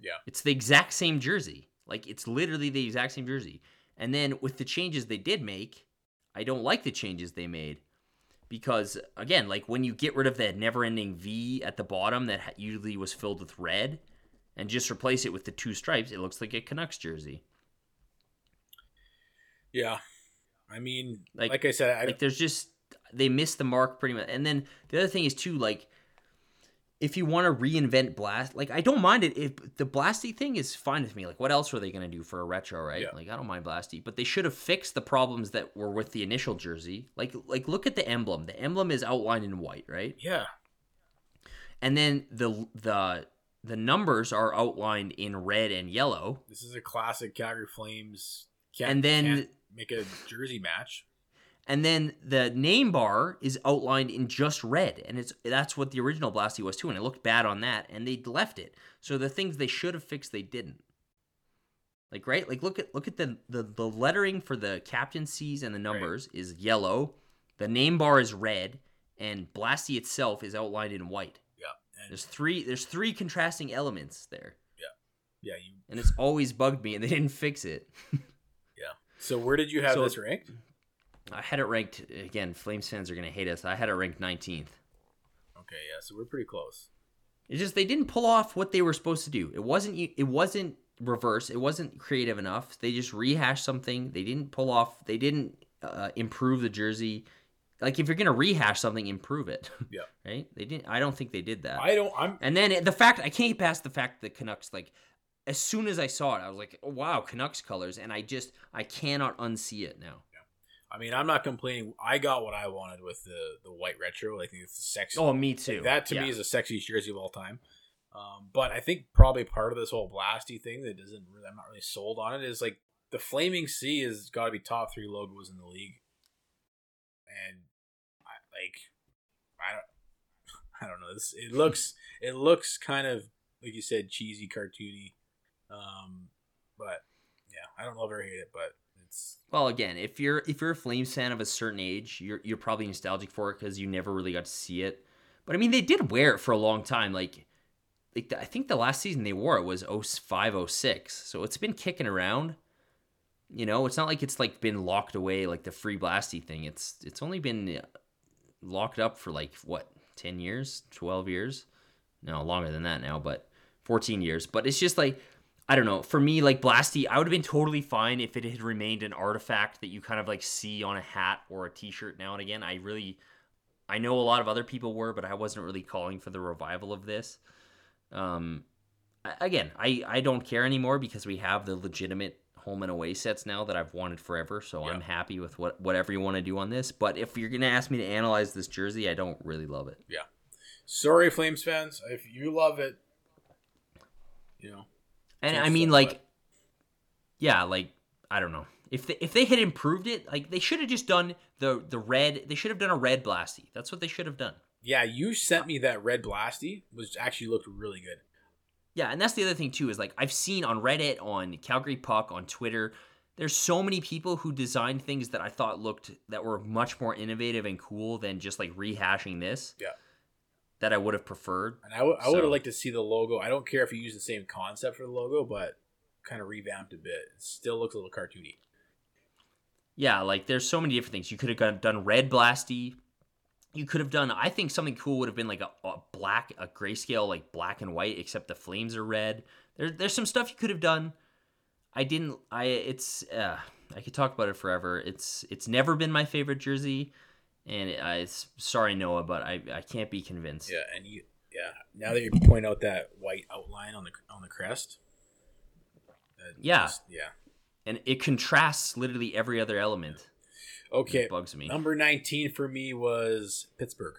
D: Yeah.
C: It's the exact same jersey. Like it's literally the exact same jersey. And then with the changes they did make, I don't like the changes they made because again, like when you get rid of that never-ending V at the bottom that usually was filled with red and just replace it with the two stripes, it looks like a Canucks jersey.
D: Yeah. I mean, like,
C: Like-
D: I said, I,
C: like there's just they missed the mark pretty much. And then the other thing is too like if you want to reinvent blast, like I don't mind it if the blasty thing is fine with me. Like what else were they going to do for a retro, right?
D: Yeah.
C: Like I don't mind blasty, but they should have fixed the problems that were with the initial jersey. Like like look at the emblem. The emblem is outlined in white, right?
D: yeah.
C: And then the the the numbers are outlined in red and yellow.
D: This is a classic Calgary Flames.
C: And then-
D: can't make a jersey match.
C: And then the name bar is outlined in just red, and it's that's what the original Blasty was too. And it looked bad on that, and they left it. So the things they should have fixed, they didn't. Like right, like look at look at the the, the lettering for the captaincies and the numbers is yellow, the name bar is red, and Blasty itself is outlined in white.
D: Yeah.
C: There's three there's three contrasting elements there,
D: yeah, you.
C: and it's always bugged me, and they didn't fix it.
D: Yeah. So where did you have
C: So-
D: this ranked?
C: I had it ranked again. Flames fans are gonna hate us. I had it ranked 19th.
D: Okay, yeah. So we're pretty close.
C: It's just they didn't pull off what they were supposed to do. It wasn't it wasn't reverse. It wasn't creative enough. They just rehashed something. They didn't pull off. They didn't uh, improve the jersey. Like if you're gonna rehash something, improve it.
D: Yeah.
C: right? They didn't. I don't think they did that.
D: I don't. I'm.
C: and then the fact I can't get past the fact that Canucks like. As soon as I saw it, I was like, oh, "Wow, Canucks colors!" And I just I cannot unsee it now.
D: I mean, I'm not complaining. I got what I wanted with the the white retro. I think it's the sexy.
C: Oh, me too.
D: That to
C: Yeah.
D: me is the sexiest jersey of all time. Um, but I think probably part of this whole blasty thing that doesn't really, I'm not really sold on it is like the Flaming C has got to be top three logos in the league, and I, like I don't I don't know. This it looks it looks kind of like you said cheesy, cartoony. Um, but yeah, I don't love or hate it, but
C: Well, again, if you're if you're a Flames fan of a certain age, you're you're probably nostalgic for it because you never really got to see it. But I mean, they did wear it for a long time. Like, like the, I think the last season they wore it was 05, 06. So it's been kicking around. You know, it's not like it's like been locked away like the free blasty thing. It's it's only been uh, locked up for like what ten years, twelve years, no longer than that now, but fourteen years. But it's just like I don't know. For me, like Blasty, I would have been totally fine if it had remained an artifact that you kind of like see on a hat or a T-shirt now and again. I really, I know a lot of other people were, but I wasn't really calling for the revival of this. Um, again, I I don't care anymore because we have the legitimate home and away sets now that I've wanted forever. So I'm happy with what whatever you want to do on this. But if you're gonna ask me to analyze this jersey, I don't really love it. Yeah.
D: Sorry, Flames fans. If you love it, You know,
C: And I mean, like, yeah, like I don't know if they, if they had improved it, like they should have just done the the red. They should have done a red blasty. That's what they should have done.
D: yeah, you sent uh, me that red blasty, which actually looked really good.
C: Yeah, and that's the other thing too is like I've seen on Reddit, on Calgary Puck, on Twitter. There's so many people who designed things that I thought looked that were much more innovative and cool than just like rehashing this.
D: Yeah.
C: That I would have preferred.
D: And I, w- I would have
C: So-
D: liked to see the logo. I don't care if you use the same concept for the logo, but kind of revamped a bit. It still looks a little cartoony.
C: Yeah, like there's so many different things. You could have done, done red blasty. You could have done. I think something cool would have been like a, a black, a grayscale, like black and white, except the flames are red. There, there's some stuff you could have done. I didn't. I it's. Uh, I could talk about it forever. It's it's never been my favorite jersey, and it, I, sorry Noah, but I I can't be convinced.
D: Yeah, and you, yeah. Now that you point out that white outline on the on the crest,
C: Yeah.
D: just- yeah.
C: and it contrasts literally every other element.
D: Okay,
C: It bugs me.
D: number nineteen for me was Pittsburgh.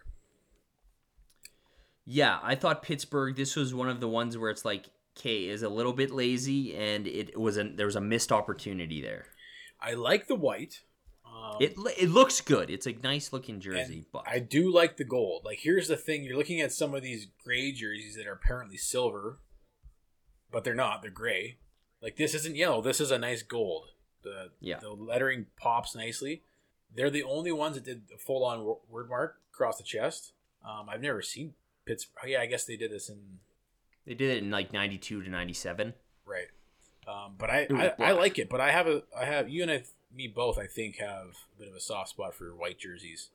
C: Yeah, I thought Pittsburgh. This was one of the ones where it's like, K is a little bit lazy, and it was a there was a missed opportunity there.
D: I like the white. Um,
C: It it looks good. It's a nice looking jersey, but
D: I do like the gold. Like, here's the thing: you're looking at some of these gray jerseys that are apparently silver, but they're not. They're gray. Like this isn't yellow. This is a nice gold. The
C: Yeah.
D: the lettering pops nicely. They're the only ones that did the full on word mark across the chest. Um, I've never seen Pittsburgh. Oh, yeah, I guess they did this in
C: they did it in like ninety two to ninety seven.
D: right. Um, but I, I, I like it. But I have a I have you and I, me both. I think have a bit of a soft spot for white jerseys.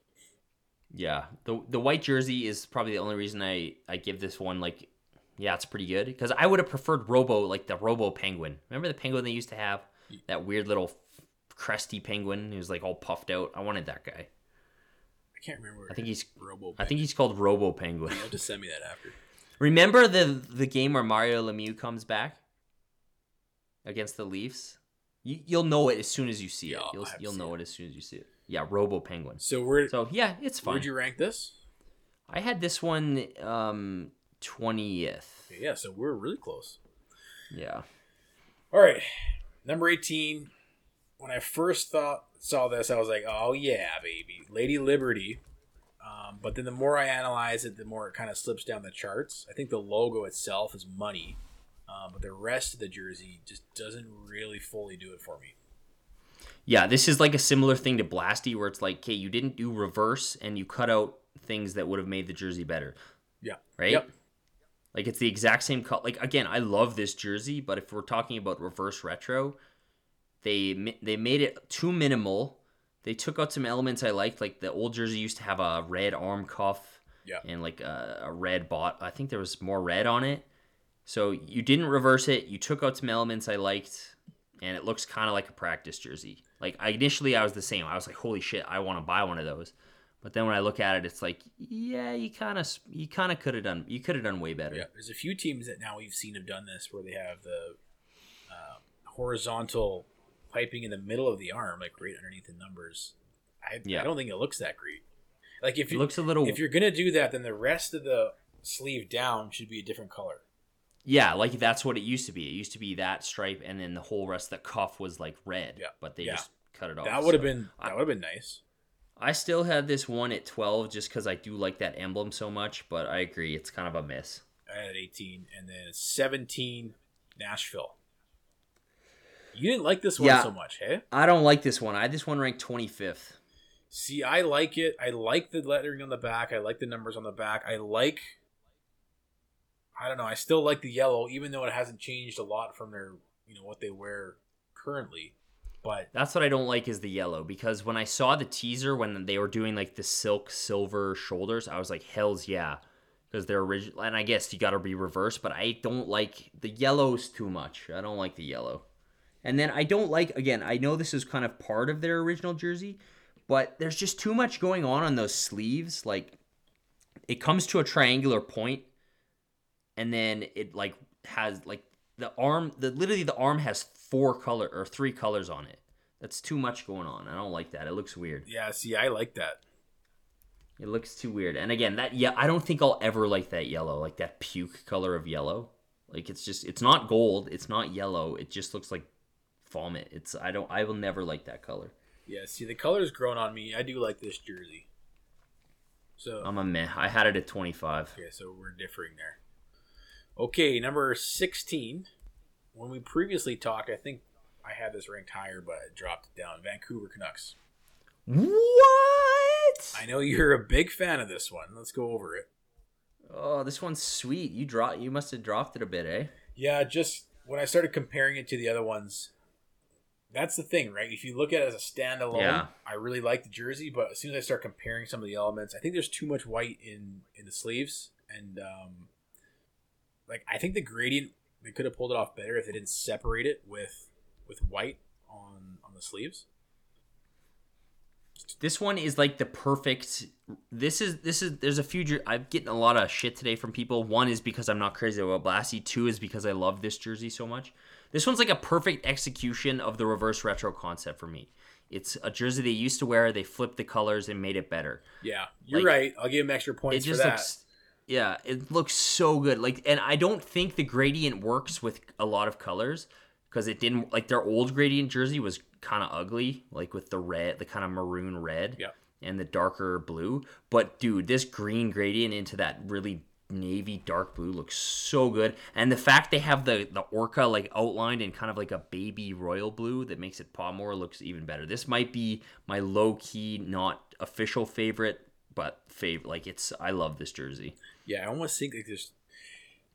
C: Yeah, the the white jersey is probably the only reason I I give this one like, yeah, it's pretty good because I would have preferred Robo like the Robo Penguin. Remember the penguin they used to have? That weird little cresty penguin who was like all puffed out. I wanted that guy.
D: I can't remember.
C: I think he's
D: Robo.
C: I think he's called Robo Penguin.
D: you have to send me that after.
C: Remember the the game where Mario Lemieux comes back against the Leafs? You, you'll know it as soon as you see it. You'll you'll know it as soon as you see it. Yeah, Robo Penguin.
D: So we're
C: So yeah, it's fine.
D: where'd you rank this?
C: I had this one um twentieth.
D: Yeah, so we're really close.
C: Yeah.
D: All right, number eighteen. When I first thought saw this, I was like, "Oh yeah, baby, Lady Liberty." Um, but then the more I analyze it, the more it kind of slips down the charts. I think the logo itself is money, um, but the rest of the jersey just doesn't really fully do it for me.
C: Yeah, this is like a similar thing to Blasty where it's like, okay, you didn't do reverse and you cut out things that would have made the jersey better.
D: Yeah.
C: Right?
D: Yep.
C: Like it's the exact same color. Like again, I love this jersey, but if we're talking about reverse retro, they they made it too minimal. They took out some elements I liked, like the old jersey used to have a red arm cuff
D: Yeah.
C: and like a, a red bot. I think there was more red on it. So you didn't reverse it. You took out some elements I liked, and it looks kind of like a practice jersey. Like I, initially, I was the same. I was like, "Holy shit, I want to buy one of those." But then when I look at it, it's like, yeah, you kind of you kind of could have done you could have done way better.
D: Yeah, there's a few teams that now we've seen have done this where they have the uh, horizontal piping in the middle of the arm, like right underneath the numbers. I,
C: Yeah.
D: I don't think it looks that great. Like if
C: It
D: you
C: looks a little
D: if you're gonna do that, then the rest of the sleeve down should be a different color.
C: Yeah, like that's what it used to be. It used to be that stripe, and then the whole rest of the cuff was like red.
D: Yeah.
C: but they
D: Yeah.
C: just cut it off.
D: that would have
C: so-
D: been that would have been nice.
C: I still had this one at twelve just because I do like that emblem so much. But I agree, it's kind of a miss.
D: I had 18, and then 17, Nashville. You didn't like this one
C: Yeah.
D: so much, hey?
C: I don't like this one. I had this one ranked twenty fifth.
D: See, I like it. I like the lettering on the back. I like the numbers on the back. I like. I don't know. I still like the yellow, even though it hasn't changed a lot from their, you know, what they wear currently. But
C: That's what I don't like is the yellow because when I saw the teaser when they were doing like the silk silver shoulders, I was like, hell's yeah, because they're original. And I guess you got to be reversed, but I don't like the yellow's too much. I don't like the yellow. And then I don't like again. I know this is kind of part of their original jersey, but there's just too much going on on those sleeves. Like it comes to a triangular point, and then it like has like the arm. The literally the arm has four color or three colors on it. That's too much going on. I don't like that. It looks weird.
D: yeah, see, I like that.
C: It looks too weird. And again, that yeah, I don't think I'll ever like that yellow, like that puke color of yellow. Like it's just it's not gold, it's not yellow. It just looks like vomit. It's I don't I will never like that color.
D: Yeah, see, the color's grown on me. I do like this jersey. So
C: I'm a meh. I had it at 25.
D: Okay, so we're differing there. Okay, number 16. When we previously talked, I think I had this ranked higher, but I dropped it down. Vancouver Canucks.
C: What?
D: I know you're a big fan of this one. Let's go over it.
C: Oh, this one's sweet. You draw. You must have dropped it a bit, eh?
D: Yeah, just when I started comparing it to the other ones, that's the thing, right? If you look at it as a standalone,
C: Yeah.
D: I really like the jersey, but as soon as I start comparing some of the elements, I think there's too much white in in the sleeves, and um, like I think the gradient they could have pulled it off better if they didn't separate it with with white on on the sleeves.
C: This one is like the perfect. This is this is. There's a few. I'm getting a lot of shit today from people. One is because I'm not crazy about Blasty. Two is because I love this jersey so much. This one's like a perfect execution of the reverse retro concept for me. It's a jersey they used to wear. They flipped the colors and made it better.
D: Yeah, you're
C: Like,
D: right. I'll give him extra
C: It
D: points for
C: just
D: that.
C: looks. Yeah, it looks so good. Like, and I don't think the gradient works with a lot of colors because it didn't. Like their old gradient jersey was kind of ugly, like with the red, the kind of maroon red,
D: Yeah.
C: and the darker blue. But dude, this green gradient into that really navy dark blue looks so good. And the fact they have the the orca like outlined in kind of like a baby royal blue that makes it pop more looks even better. This might be my low key, not official favorite, but favorite. Like it's, I love this jersey.
D: Yeah, I almost think like there's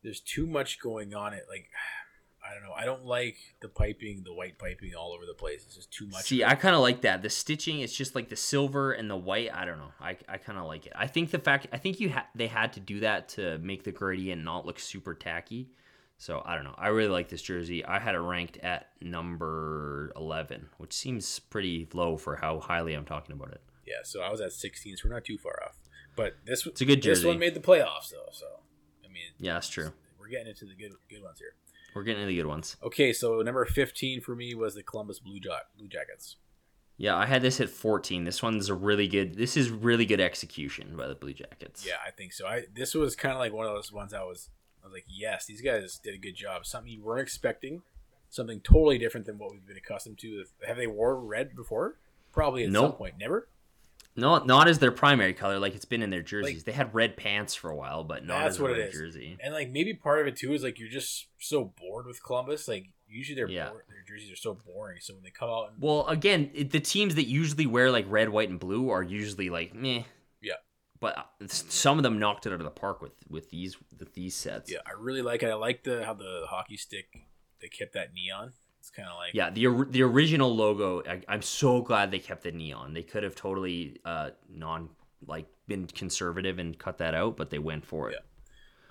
D: there's too much going on. It like I don't know. I don't like the piping, the white piping all over the place. It's just too much.
C: See, I kind of like that. The stitching, it's just like the silver and the white. I don't know. I, I kind of like it. I think the fact, I think you ha- they had to do that to make the gradient not look super tacky. So I don't know. I really like this jersey. I had it ranked at number eleven, which seems pretty low for how highly I'm talking about it.
D: yeah, so I was at 16, so we're not too far off. But this
C: It's a good jersey.
D: This one made the playoffs though, so I mean,
C: Yeah, that's true.
D: we're getting into the good good ones here.
C: We're getting into the good ones.
D: Okay, so number 15 for me was the Columbus Blue ja- Blue Jackets.
C: Yeah, I had this at 14. This one's a really good. This is really good execution by the Blue Jackets.
D: Yeah, I think so. I this was kind of like one of those ones I was I was like, yes, these guys did a good job. Something you weren't expecting, something totally different than what we've been accustomed to. Have they wore red before? Probably at some point. Never.
C: No, not as their primary color, like it's been in their jerseys.
D: Like-
C: they had red pants for a while, but not
D: That's
C: as
D: what it is.
C: jersey.
D: And like maybe part of it too is like you're just so bored with Columbus. Like usually their
C: Yeah.
D: their jerseys are so boring. So when they come out, and,
C: Well, again, it, the teams that usually wear like red, white, and blue are usually like meh.
D: Yeah.
C: But uh, some of them knocked it out of the park with with these with these sets.
D: yeah, I really like it. I like the how the hockey stick they kept that neon. It's kind of like
C: Yeah, the the original logo. I, I'm so glad they kept the neon. They could have totally uh non like been conservative and cut that out, but they went for it.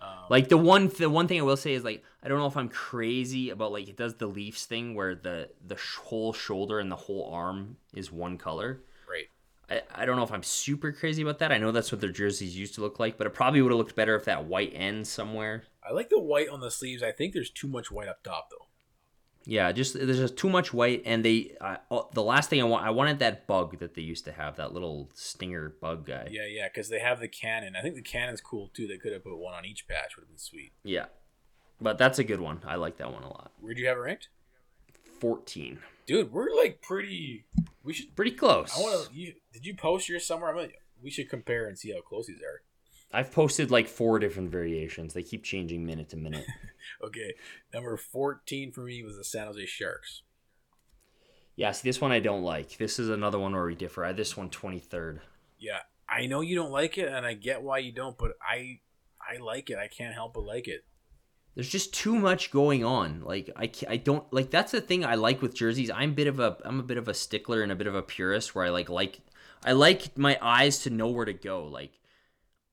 D: um,
C: Like the one the one thing I will say is like I don't know if I'm crazy about like it does the Leafs thing where the the sh- whole shoulder and the whole arm is one color.
D: right.
C: I, I don't know if I'm super crazy about that. I know that's what their jerseys used to look like, but it probably would have looked better if that white ends somewhere.
D: I like the white on the sleeves. I think there's too much white up top though.
C: Yeah, just there's just too much white, and they. Uh, the last thing I want, I wanted that bug that they used to have, that little stinger bug guy.
D: Yeah, yeah, because they have the cannon. I think the cannon's cool too. They could have put one on each patch. Would have been sweet.
C: Yeah, but that's a good one. I like that one a lot.
D: Where'd you have it ranked,
C: Fourteen,
D: dude? We're like pretty. We should.
C: pretty close.
D: I want to. You, did you post yours somewhere? I'm gonna, we should compare and see how close these are.
C: I've posted like four different variations. They keep changing minute to minute.
D: Okay, number 14 for me was the San Jose Sharks.
C: yeah, see, this one I don't like. This is another one where we differ. I had this one 23rd.
D: Yeah, I know you don't like it, and I get why you don't, but I, I like it. I can't help but like it.
C: there's just too much going on. Like I, I don't like that's the thing I like with jerseys. I'm a bit of a I'm a bit of a stickler and a bit of a purist where I like like I like my eyes to know where to go. Like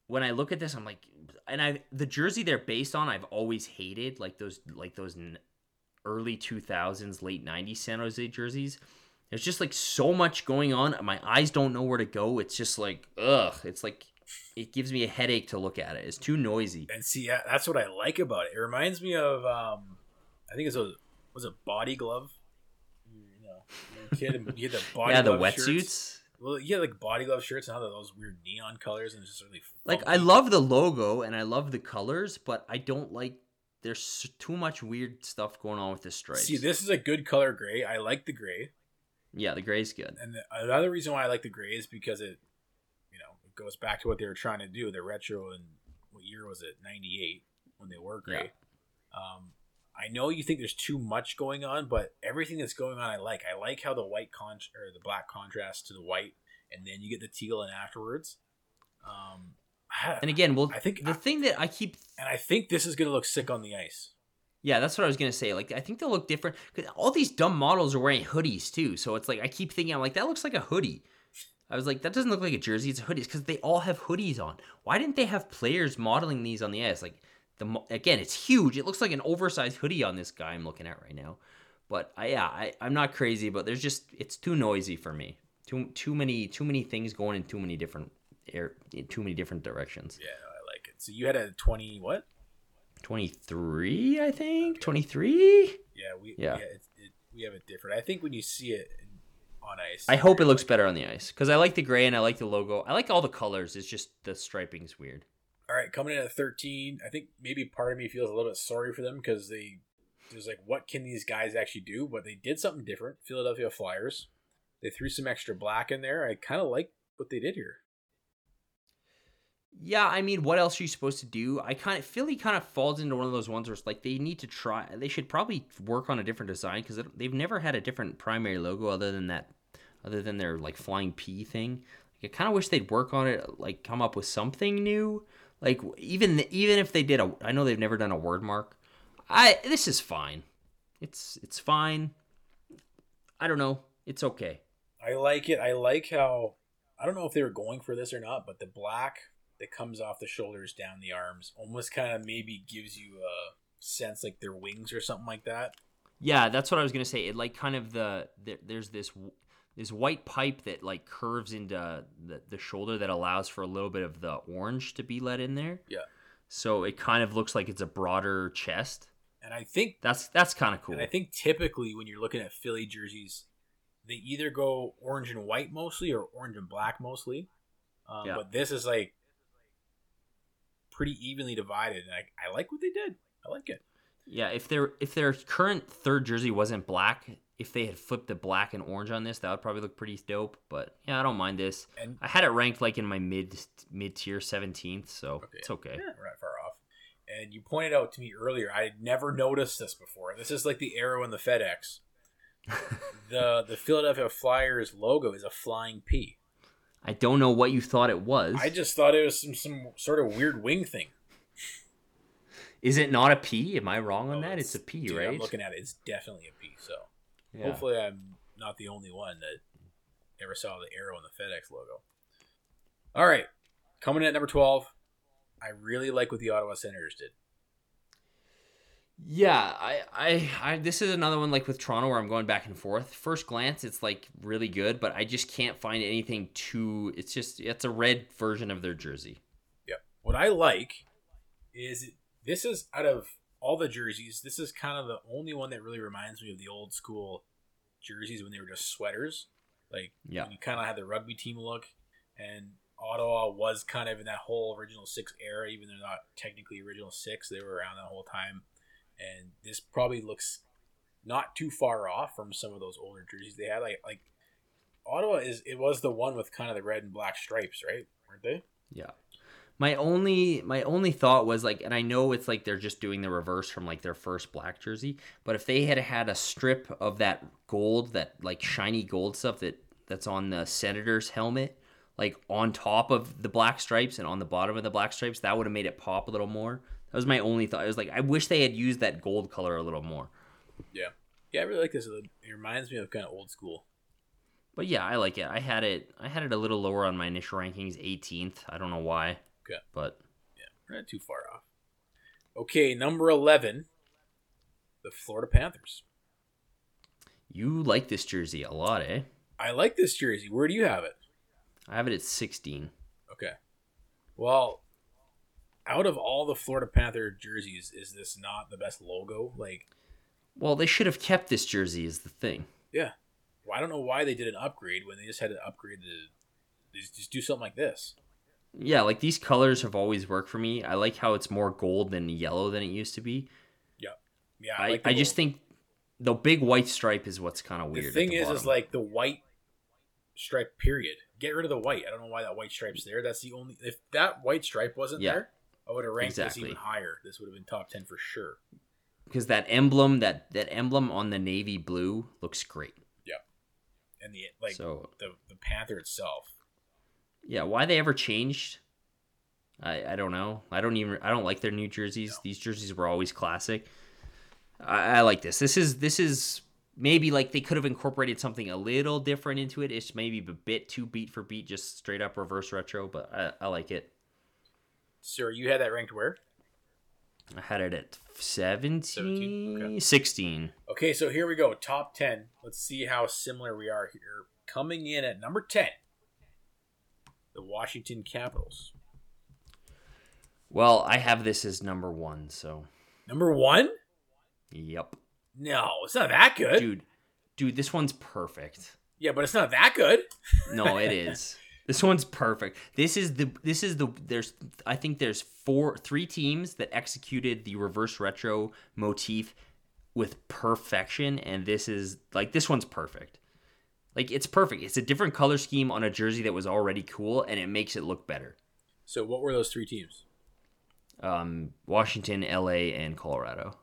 C: when I look at this, I'm like, and I the jersey they're based on, I've always hated like those like those early 2000s, late 90s San Jose jerseys. There's just like so much going on. My eyes don't know where to go. It's just like ugh. It's like it gives me a headache to look at it. It's too noisy.
D: And see, yeah, that's what I like about it. It reminds me of, um, I think it's a was a body glove. You know, you're a kid and you had the body
C: yeah, the wetsuits.
D: Well, yeah, like body glove shirts and they're those weird neon colors and it's just really
C: Like. I love the logo and I love the colors, but I don't like there's too much weird stuff going on with the stripes.
D: See, this is a good color gray. I like the gray,
C: Yeah, the gray's good.
D: and the, another reason why I like the gray is because it, you know, it goes back to what they were trying to do. The retro and what year was it? '98 when they were gray. Um, I know you think there's too much going on, but everything that's going on, I like. I like how the white con or the black contrast to the white, and then you get the teal and afterwards. Um,
C: And again, well,
D: I think-
C: the thing that I keep
D: and I think this is gonna look sick on the ice.
C: Yeah, that's what I was gonna say. Like, I think they'll look different. Cause all these dumb models are wearing hoodies too, so it's like I keep thinking, I'm like, that looks like a hoodie. I was like, that doesn't look like a jersey; it's a hoodie. because they all have hoodies on. Why didn't they have players modeling these on the ice? Like, the again, it's huge. It looks like an oversized hoodie on this guy I'm looking at right now. But I, yeah, I, I'm not crazy, but there's just it's too noisy for me. Too too many too many things going in too many different air, in too many different directions.
D: Yeah, I like it. So you had a twenty what?
C: Twenty three, I think. Twenty three.
D: Yeah, we
C: Yeah.
D: yeah, it, it, we have it different. I think when you see it on ice,
C: I hope it looks better on the ice because I like the gray and I like the logo. I like all the colors. It's just the striping's weird.
D: Right, coming in at 13, I think maybe part of me feels a little bit sorry for them because they there's like, what can these guys actually do? But they did something different. Philadelphia Flyers. They threw some extra black in there. I kind of like what they did here.
C: Yeah, I mean, what else are you supposed to do? I kind of Philly kind of falls into one of those ones where it's like they need to try. They should probably work on a different design because they've never had a different primary logo other than that, other than their like flying P thing. I kind of wish they'd work on it, like come up with something new. Like even even if they did a, I know they've never done a word mark. I this is fine. It's it's fine. I don't know. It's okay.
D: I like it. I like how I don't know if they were going for this or not, but the black that comes off the shoulders down the arms almost kind of maybe gives you a sense like their wings or something like that.
C: Yeah, that's what I was gonna say. It like kind of the there, there's this this white pipe that like curves into the the shoulder that allows for a little bit of the orange to be let in there.
D: Yeah.
C: So it kind of looks like it's a broader chest.
D: And I think
C: That's that's kind of cool.
D: And I think typically when you're looking at Philly jerseys, they either go orange and white mostly or orange and black mostly. Um,
C: Yeah.
D: But this is like pretty evenly divided, and I, I like what they did. I like it.
C: yeah, if their if their current third jersey wasn't black, if they had flipped the black and orange on this, that would probably look pretty dope. But yeah, I don't mind this.
D: And
C: I had it ranked like in my mid mid tier seventeenth, so
D: Okay.
C: it's okay.
D: yeah, we're not far off. And you pointed out to me earlier, I had never noticed this before. This is like the arrow in the FedEx. the the Philadelphia Flyers logo is a flying P.
C: I don't know what you thought it was.
D: I just thought it was some, some sort of weird wing thing.
C: Is it not a P? Am I wrong on
D: Oh,
C: that? It's a P,
D: dude,
C: right?
D: I'm looking at it. It's definitely a P.
C: Yeah.
D: hopefully, I'm not the only one that ever saw the arrow in the FedEx logo. All right, coming in at number twelve. I really like what the Ottawa Senators did.
C: Yeah, I, I, I, this is another one like with Toronto where I'm going back and forth. First glance, it's like really good, but I just can't find anything too. It's just it's a red version of their jersey.
D: Yep. What I like is this is out of all the jerseys, this is kind of the only one that really reminds me of the old school jerseys when they were just sweaters. Like
C: Yeah.
D: you kind of had the rugby team look, and Ottawa was kind of in that whole original six era, even though they're not technically original six, they were around that whole time. And this probably looks not too far off from some of those older jerseys they had. Like like Ottawa is it was the one with kind of the red and black stripes, right? Weren't they?
C: Yeah. My only my only thought was like, and I know it's like they're just doing the reverse from like their first black jersey, but if they had had a strip of that gold, that like shiny gold stuff that that's on the Senators helmet, like on top of the black stripes and on the bottom of the black stripes, that would have made it pop a little more. That was my only thought. I was like, I wish they had used that gold color a little more.
D: Yeah. Yeah, I really like this. It reminds me of kind of old school.
C: But yeah, I like it. I had it. I had it a little lower on my initial rankings, 18th. I don't know why.
D: Okay.
C: But
D: We're not too far off. Okay, number 11, the Florida Panthers.
C: you like this jersey a lot, eh?
D: I like this jersey. Where do you have it?
C: I have it at 16.
D: Okay. Well, out of all the Florida Panther jerseys, is this not the best logo? Like,
C: Well, they should have kept this jersey is the thing.
D: yeah. Well, I don't know why they did an upgrade when they just had to upgrade to just do something like this.
C: Yeah, like these colors have always worked for me. I like how it's more gold than yellow than it used to be.
D: Yeah, yeah.
C: I,
D: like
C: I just think the big white stripe is what's kind of weird.
D: the thing is,
C: bottom.
D: is like the white stripe. Period. Get rid of the white. I don't know why that white stripe's there. That's the only. If that white stripe wasn't
C: Yeah.
D: there, I would have ranked
C: Exactly.
D: this even higher. This would have been top ten for sure.
C: because that emblem, that that emblem on the navy blue looks great.
D: Yeah, and the like
C: so
D: the the panther itself.
C: Yeah, why they ever changed? I I don't know. I don't even I don't like their new jerseys. These jerseys were always classic. I, I like this. This is this is maybe like they could have incorporated something a little different into it. It's maybe a bit too beat for beat, just straight up reverse retro, but I, I like it.
D: Sir, you had that ranked where?
C: I had it at 17,
D: 17, okay.
C: 16.
D: Okay, so here we go. Top 10. Let's see how similar we are here. Coming in at number 10, the Washington Capitals.
C: Well, I have this as number one, so
D: Number one?
C: yep.
D: No, it's not that good.
C: Dude, dude, this one's perfect.
D: Yeah, but it's not that good.
C: No, it is. This one's perfect. This is the this is the there's I think there's four three teams that executed the reverse retro motif with perfection and this is like this one's perfect. Like it's perfect. It's a different color scheme on a jersey that was already cool and it makes it look better.
D: So, what were those three teams?
C: Um Washington, LA and Colorado.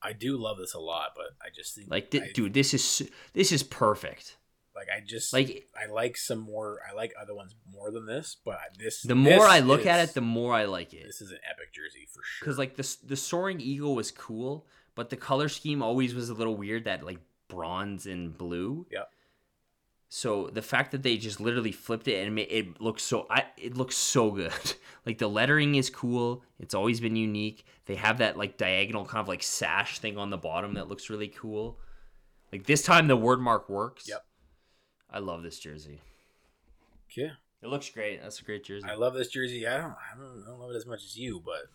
D: I do love this a lot, but I just think
C: Like thi-
D: I,
C: dude, this is this is perfect.
D: like I just
C: Like
D: I like some more. I like other ones more than this, but this
C: the more
D: this
C: I look at it, the more I like it.
D: this is an epic jersey for sure.
C: because like the the soaring eagle was cool, but the color scheme always was a little weird. That like bronze and blue.
D: Yeah.
C: So the fact that they just literally flipped it and it looks so I it looks so good. like the lettering is cool. It's always been unique. They have that like diagonal kind of like sash thing on the bottom that looks really cool. Like this time the word mark works.
D: Yep.
C: I love this jersey.
D: okay,
C: It looks great. That's a great jersey.
D: I love this jersey. I don't, I don't, I don't love it as much as you, but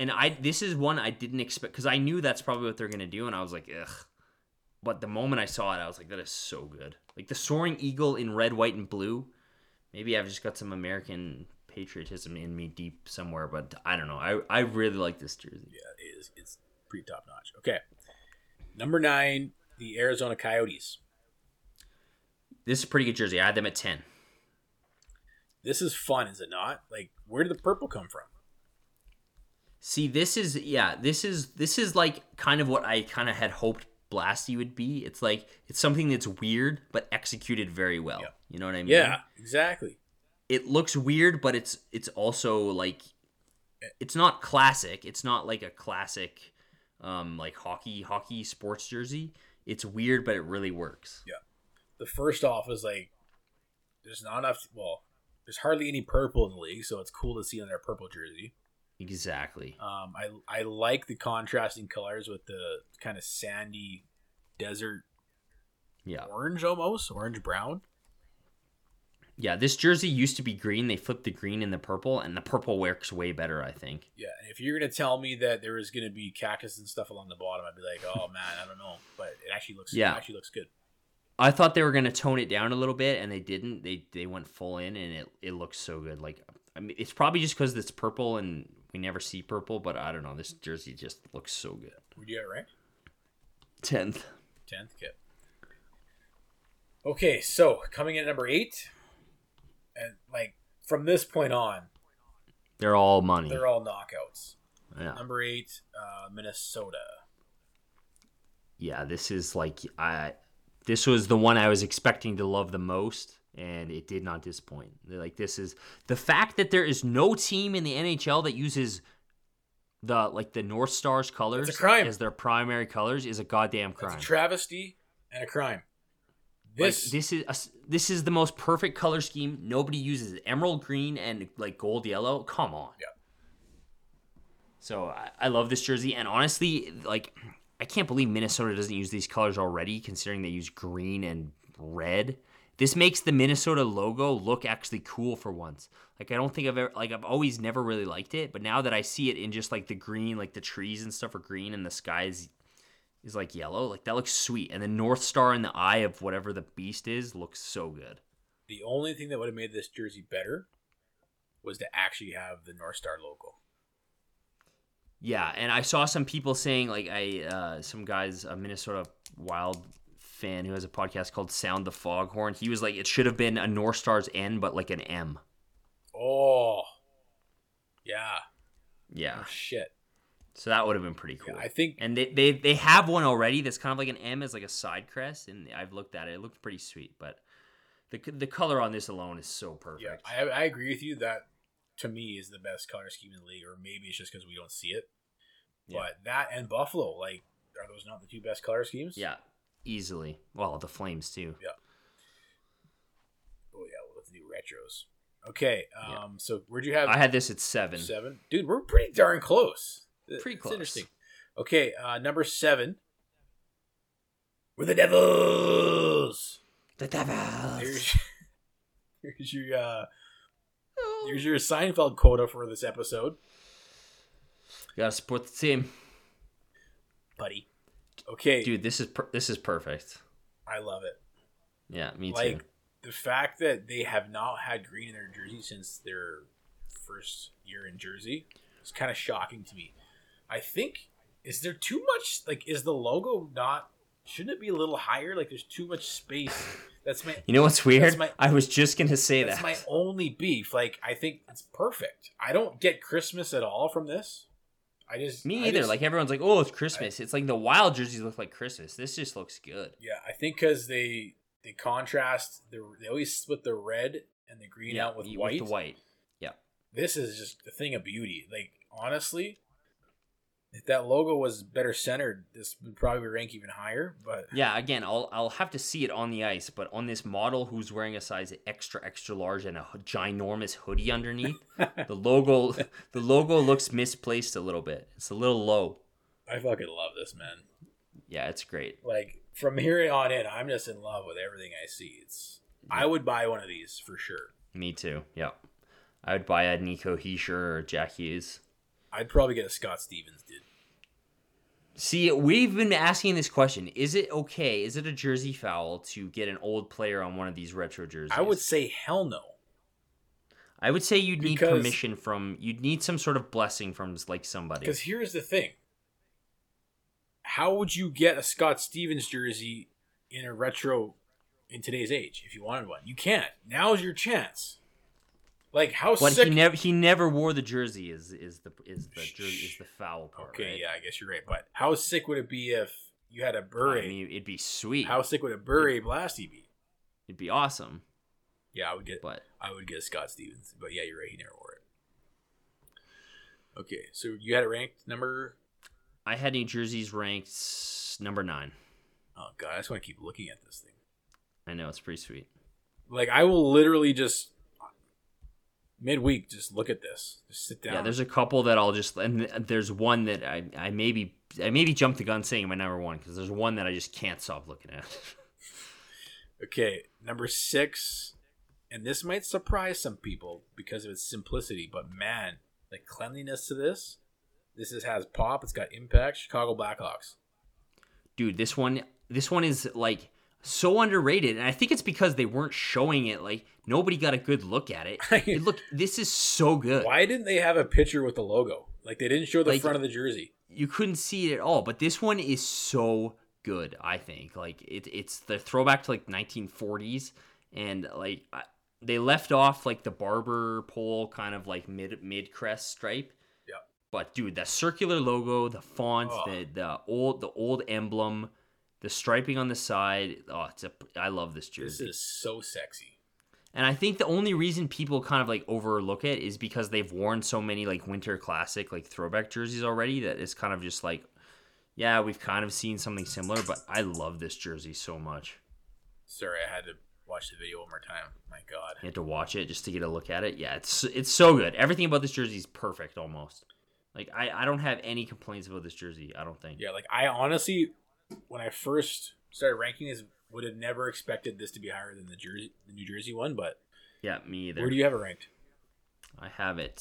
C: And I this is one I didn't expect because I knew that's probably what they're gonna do, and I was like, ugh. But the moment I saw it, I was like, that is so good. Like the soaring eagle in red, white, and blue. Maybe I've just got some American patriotism in me deep somewhere, but I don't know. I, I really like this jersey.
D: yeah, it is. It's pretty top notch. Okay, number nine, the Arizona Coyotes.
C: This is a pretty good jersey. I had them at ten.
D: This is fun, is it not? Like, where did the purple come from?
C: See, this is yeah, this is this is like kind of what I kind of had hoped Blasty would be. It's like it's something that's weird but executed very well.
D: Yeah.
C: You know what I mean?
D: Yeah, exactly.
C: it looks weird, but it's it's also like it's not classic. It's not like a classic um like hockey hockey sports jersey. It's weird, but it really works. Yeah.
D: The first off is like, there's not enough. Well, there's hardly any purple in the league, so it's cool to see on their purple jersey.
C: Exactly.
D: Um, I I like the contrasting colors with the kind of sandy desert
C: Yeah.
D: orange almost orange brown.
C: Yeah, this jersey used to be green. They flipped the green and the purple, and the purple works way better, I think.
D: Yeah, and if you're gonna tell me that there is gonna be cactus and stuff along the bottom, I'd be like, oh man, I don't know, but it actually looks
C: Yeah.
D: it actually looks good.
C: I thought they were gonna tone it down a little bit, and they didn't. They they went full in, and it it looks so good. Like I mean, it's probably just because it's purple, and we never see purple. But I don't know. This jersey just looks so good.
D: Would you get it right?
C: Tenth.
D: Tenth kit. Okay, so coming in at number eight, and like from this point on,
C: They're all money.
D: they're all knockouts.
C: yeah.
D: Number eight, uh, Minnesota.
C: yeah, this is like I this was the one I was expecting to love the most and it did not disappoint. Like this is the fact that there is no team in the NHL that uses the like the North Stars colors
D: It's
C: as their primary colors is a goddamn crime.
D: a travesty and a crime.
C: Like,
D: This,
C: this is a, this is the most perfect color scheme. Nobody uses it. Emerald green and like gold yellow. Come on.
D: Yeah.
C: So I, I love this jersey, and honestly, like I can't believe Minnesota doesn't use these colors already, considering they use green and red. This makes the Minnesota logo look actually cool for once. Like I don't think I've ever like I've always never really liked it, but now that I see it in just like the green, like the trees and stuff are green and the skies is like yellow, like that looks sweet. And the North Star in the eye of whatever the beast is looks so good.
D: the only thing that would have made this jersey better was to actually have the North Star logo.
C: Yeah, and I saw some people saying like I uh, some guys a Minnesota Wild fan who has a podcast called Sound the Foghorn. He was like it should have been a North Star's N but like an M.
D: Oh, yeah.
C: Yeah.
D: Oh, shit.
C: So that would have been pretty cool.
D: Yeah, I think
C: and they, they they have one already that's kind of like an M as like a side crest and I've looked at it. It looked pretty sweet, but the the color on this alone is so perfect.
D: Yeah, I, I agree with you. That to me is the best color scheme in the league, or maybe it's just because we don't see it.
C: Yeah.
D: But that and Buffalo, like, are those not the two best color schemes?
C: Yeah, easily. Well, the flames too. Yeah.
D: Oh yeah, let's do retros. Okay, um,
C: Yeah.
D: so where'd you have
C: I had this at seven.
D: seven? Dude, we're pretty darn close.
C: Pretty
D: It's
C: close.
D: interesting. Okay, uh, number seven. We're the Devils.
C: The Devils.
D: Here's, here's your uh, here's your Seinfeld quota for this episode, You
C: Gotta support the team,
D: buddy. Okay,
C: dude. This is per- this is perfect.
D: I love it.
C: Yeah, me
D: like
C: too.
D: the fact that they have not had green in their jersey since their first year in Jersey is kind of shocking to me. I think is there too much like is the logo not shouldn't it be a little higher? Like there's too much space. That's my
C: You know what's weird?
D: my-
C: I was just gonna say
D: that's
C: that.
D: my only beef. Like I think it's perfect. I don't get Christmas at all from this. I just
C: Me
D: I
C: either.
D: just-
C: like everyone's like, "Oh, it's Christmas." it's like the wild jerseys look like Christmas. This just looks good.
D: yeah, I think because they they contrast the they always split the red and the green out with white.
C: the white. Yeah.
D: this is just a thing of beauty. Like honestly, if that logo was better centered, this would probably rank even higher. But
C: Yeah, again, I'll I'll have to see it on the ice, but on this model who's wearing a size extra extra large and a ginormous hoodie underneath, the logo the logo looks misplaced a little bit. It's a little low.
D: I fucking love this man.
C: Yeah, it's great.
D: Like from here on in, I'm just in love with everything I see. It's I would buy one of these for sure.
C: Me too. Yeah. I would buy a Nico Hischier or Jack Hughes.
D: I'd probably get a Scott Stevens, dude.
C: See, we've been asking this question. Is it okay? Is it a jersey foul to get an old player on one of these retro jerseys?
D: I would say hell no.
C: I would say you'd need
D: Because-
C: permission from you'd need some sort of blessing from like somebody.
D: Because here's the thing. How would you get a Scott Stevens jersey in a retro in today's age if you wanted one? You can't. Now's your chance. Like how
C: But
D: sick
C: he never he never wore the jersey is is the is the jersey is the foul part.
D: Okay,
C: right?
D: yeah, I guess you're right. But how sick would it be if you had a Bure?
C: I mean, it'd be sweet.
D: how sick would a Bure Blasty be?
C: It'd be awesome.
D: Yeah, I would get.
C: But
D: I would get Scott Stevens. But yeah, you're right. He never wore it. Okay, so you had it ranked number.
C: I had New Jersey's ranked number nine.
D: Oh god, I just want to keep looking at this thing.
C: I know it's pretty sweet.
D: Like I will literally just midweek just look at this. Just sit down.
C: Yeah, there's a couple that I'll just and there's one that I I maybe I maybe jumped the gun saying my number one because there's one that I just can't stop looking at.
D: Okay, number six, and this might surprise some people because of its simplicity, but man, the cleanliness to this, this is, has pop. It's got impact. Chicago Blackhawks.
C: Dude, this one this one is like so underrated, and I think it's because they weren't showing it. Like nobody got a good look at it. it look, this is so good.
D: Why didn't they have a picture with the logo? Like they didn't show the
C: Like-
D: front of the jersey.
C: you couldn't see it at all. But this one is so good. I think like it, it's the throwback to like 1940s, and like I, they left off like the barber pole kind of like mid mid crest stripe.
D: Yeah.
C: But dude, the circular logo, the font,
D: Oh.
C: the the old the old emblem, the striping on the side. Oh, it's a I love this jersey.
D: This is so sexy.
C: And I think the only reason people kind of like overlook it is because they've worn so many like winter classic like throwback jerseys already that it's kind of just like, yeah, we've kind of seen something similar, but I love this jersey so much.
D: Sorry, I had to watch the video one more time. My God.
C: You had to watch it just to get a look at it. Yeah, it's it's so good. Everything about this jersey is perfect almost. Like I, I don't have any complaints about this jersey. I don't think.
D: Yeah, like I honestly, when I first started ranking this, would have never expected this to be higher than the Jersey, the New Jersey one. But
C: Yeah, me either.
D: where do you have it ranked?
C: I have it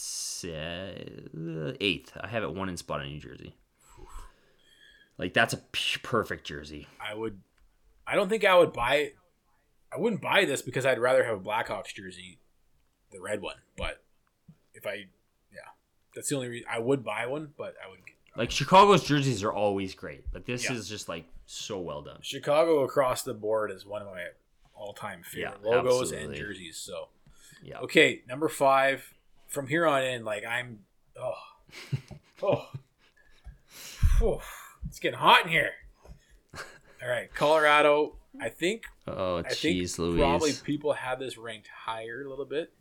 C: eighth. I have it one in spot in New Jersey. Like that's a p- perfect jersey.
D: I would. I don't think I would buy. I wouldn't buy this because I'd rather have a Blackhawks jersey, the red one. But if I, yeah, That's the only reason I would buy one, but I would.
C: Like Chicago's jerseys are always great. Like this
D: Yeah.
C: is just like so well done.
D: Chicago across the board is one of my all-time favorite
C: Yeah,
D: logos
C: absolutely.
D: and jerseys. So
C: Yeah.
D: okay, number five. From here on in, like I'm, oh, oh, it's getting hot in here. All right, Colorado. I think
C: Oh, jeez, Louise.
D: probably people have this ranked higher a little bit.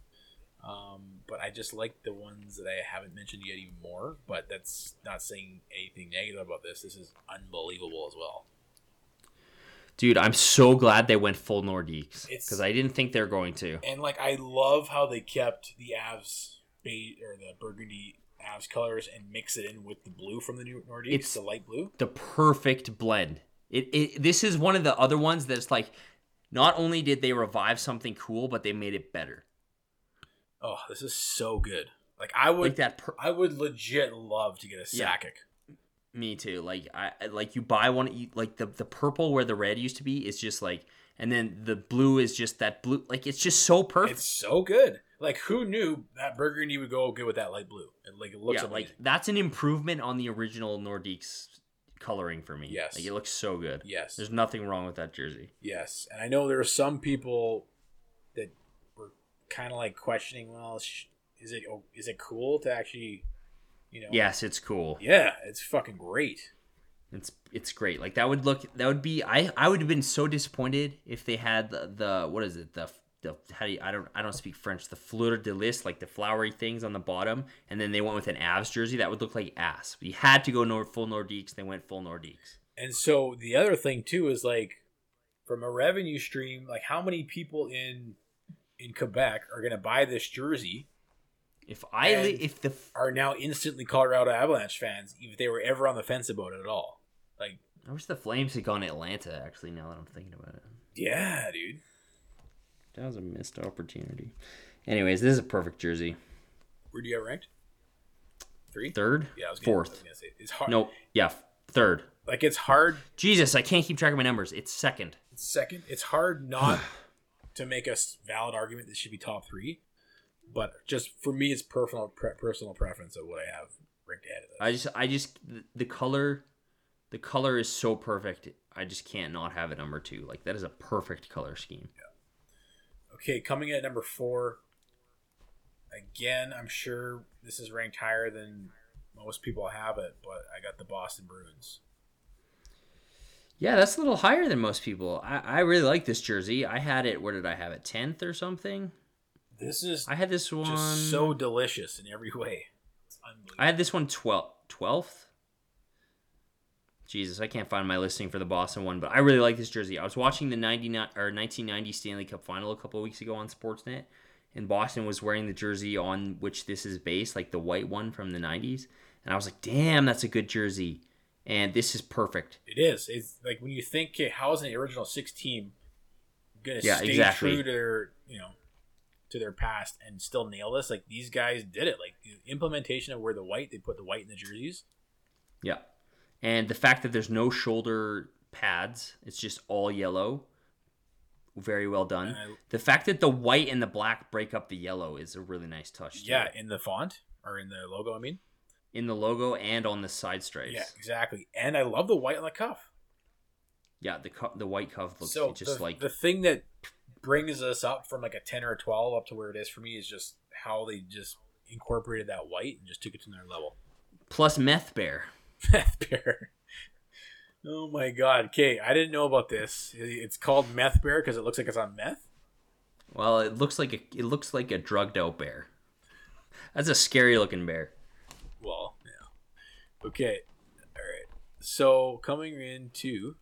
D: Um, but I just like the ones that I haven't mentioned yet even more. But that's not saying anything negative about this. This is unbelievable as well.
C: Dude, I'm so glad they went full Nordiques because I didn't think they were going to.
D: And like I love how they kept the Avs bait or the burgundy Avs colors and mix it in with the blue from the new Nordiques,
C: It's-
D: the light blue.
C: The perfect blend. It, it this is one of the other ones that's like not only did they revive something cool, but they made it better.
D: Oh, this is so good. Like I would,
C: Like that per-
D: I would legit love to get a
C: Yeah.
D: Sakic.
C: Me too. Like I like you buy one you, like the the purple where the red used to be is just like and then the blue is just that blue like it's just so perfect.
D: It's so good. Like who knew that burgundy would go good with that light blue? It, like it looks
C: yeah,
D: amazing.
C: like that's an improvement on the original Nordiques coloring for me.
D: Yes.
C: Like it looks so good.
D: yes,
C: There's nothing wrong with that jersey.
D: yes. And I know there are some people kind of like questioning. Well, sh- is it oh, it cool to actually, you know?
C: Yes, it's cool.
D: Yeah, it's fucking great.
C: It's it's great. Like that would look that would be I I would have been so disappointed if they had the, the what is it the the how do you, I don't I don't speak French the fleur de lis like the flowery things on the bottom and then they went with an Avs jersey that would look like ass. You had to go nor- full Nordiques. They went full Nordiques.
D: And so the other thing too is like from a revenue stream, like how many people in in Quebec are going to buy this jersey
C: If I li- if the
D: are now instantly Colorado Avalanche fans if they were ever on the fence about it at all. Like,
C: I wish the Flames had gone to Atlanta. Actually, now that I'm thinking about it,
D: yeah, dude.
C: that was a missed opportunity. Anyways, this is a perfect jersey.
D: Where do you have ranked? Three.
C: Third,
D: Yeah, I was gonna, I was
C: fourth.
D: gonna say it's hard.
C: Nope. Yeah, third.
D: like it's hard.
C: Jesus, I can't keep track of my numbers. It's second.
D: It's second. It's hard not to make a valid argument that should be top three, but just for me, it's personal pre- personal preference of what I have ranked ahead of this.
C: I just, I just, the color, the color is so perfect. I just can't not have it number two. Like that is a perfect color scheme.
D: Okay, coming in at number four. Again, I'm sure this is ranked higher than most people have it, but I got the Boston Bruins.
C: Yeah, that's a little higher than most people. I, I really like this jersey. I had it. Where did I have it? Tenth or something.
D: This is
C: I had this one.
D: just so delicious in every way.
C: I had this one 12, 12th. Jesus, I can't find my listing for the Boston one, but I really like this jersey. I was watching the 99 or 1990 Stanley Cup final a couple of weeks ago on Sportsnet, and Boston was wearing the jersey on which this is based, like the white one from the 90s. And I was like, damn, that's a good jersey. And this is perfect.
D: It is. It's like when you think, okay, how is an original six team gonna
C: Yeah,
D: stay
C: exactly.
D: true to their, you know, to their past and still nail this? Like these guys did it. Like the implementation of where the white, they put the white in the jerseys.
C: Yeah. And the fact that there's no shoulder pads, it's just all yellow. Very well done.
D: I-
C: the fact that the white and the black break up the yellow is a really nice touch. too.
D: Yeah, in the font or in the logo. I mean,
C: in the logo and on the side stripes.
D: yeah, exactly. And I love the white on the cuff.
C: Yeah, the cu- the white cuff looks
D: so
C: just
D: the,
C: like
D: the thing that brings us up from like a 10 or a 12 up to where it is for me is just how they just incorporated that white and just took it to another level
C: plus meth bear.
D: meth bear oh my god okay i didn't know about this it's called meth bear because it looks like it's on meth
C: Well, it looks like a it looks like a drugged out bear. That's a scary looking bear.
D: Yeah okay all right so coming into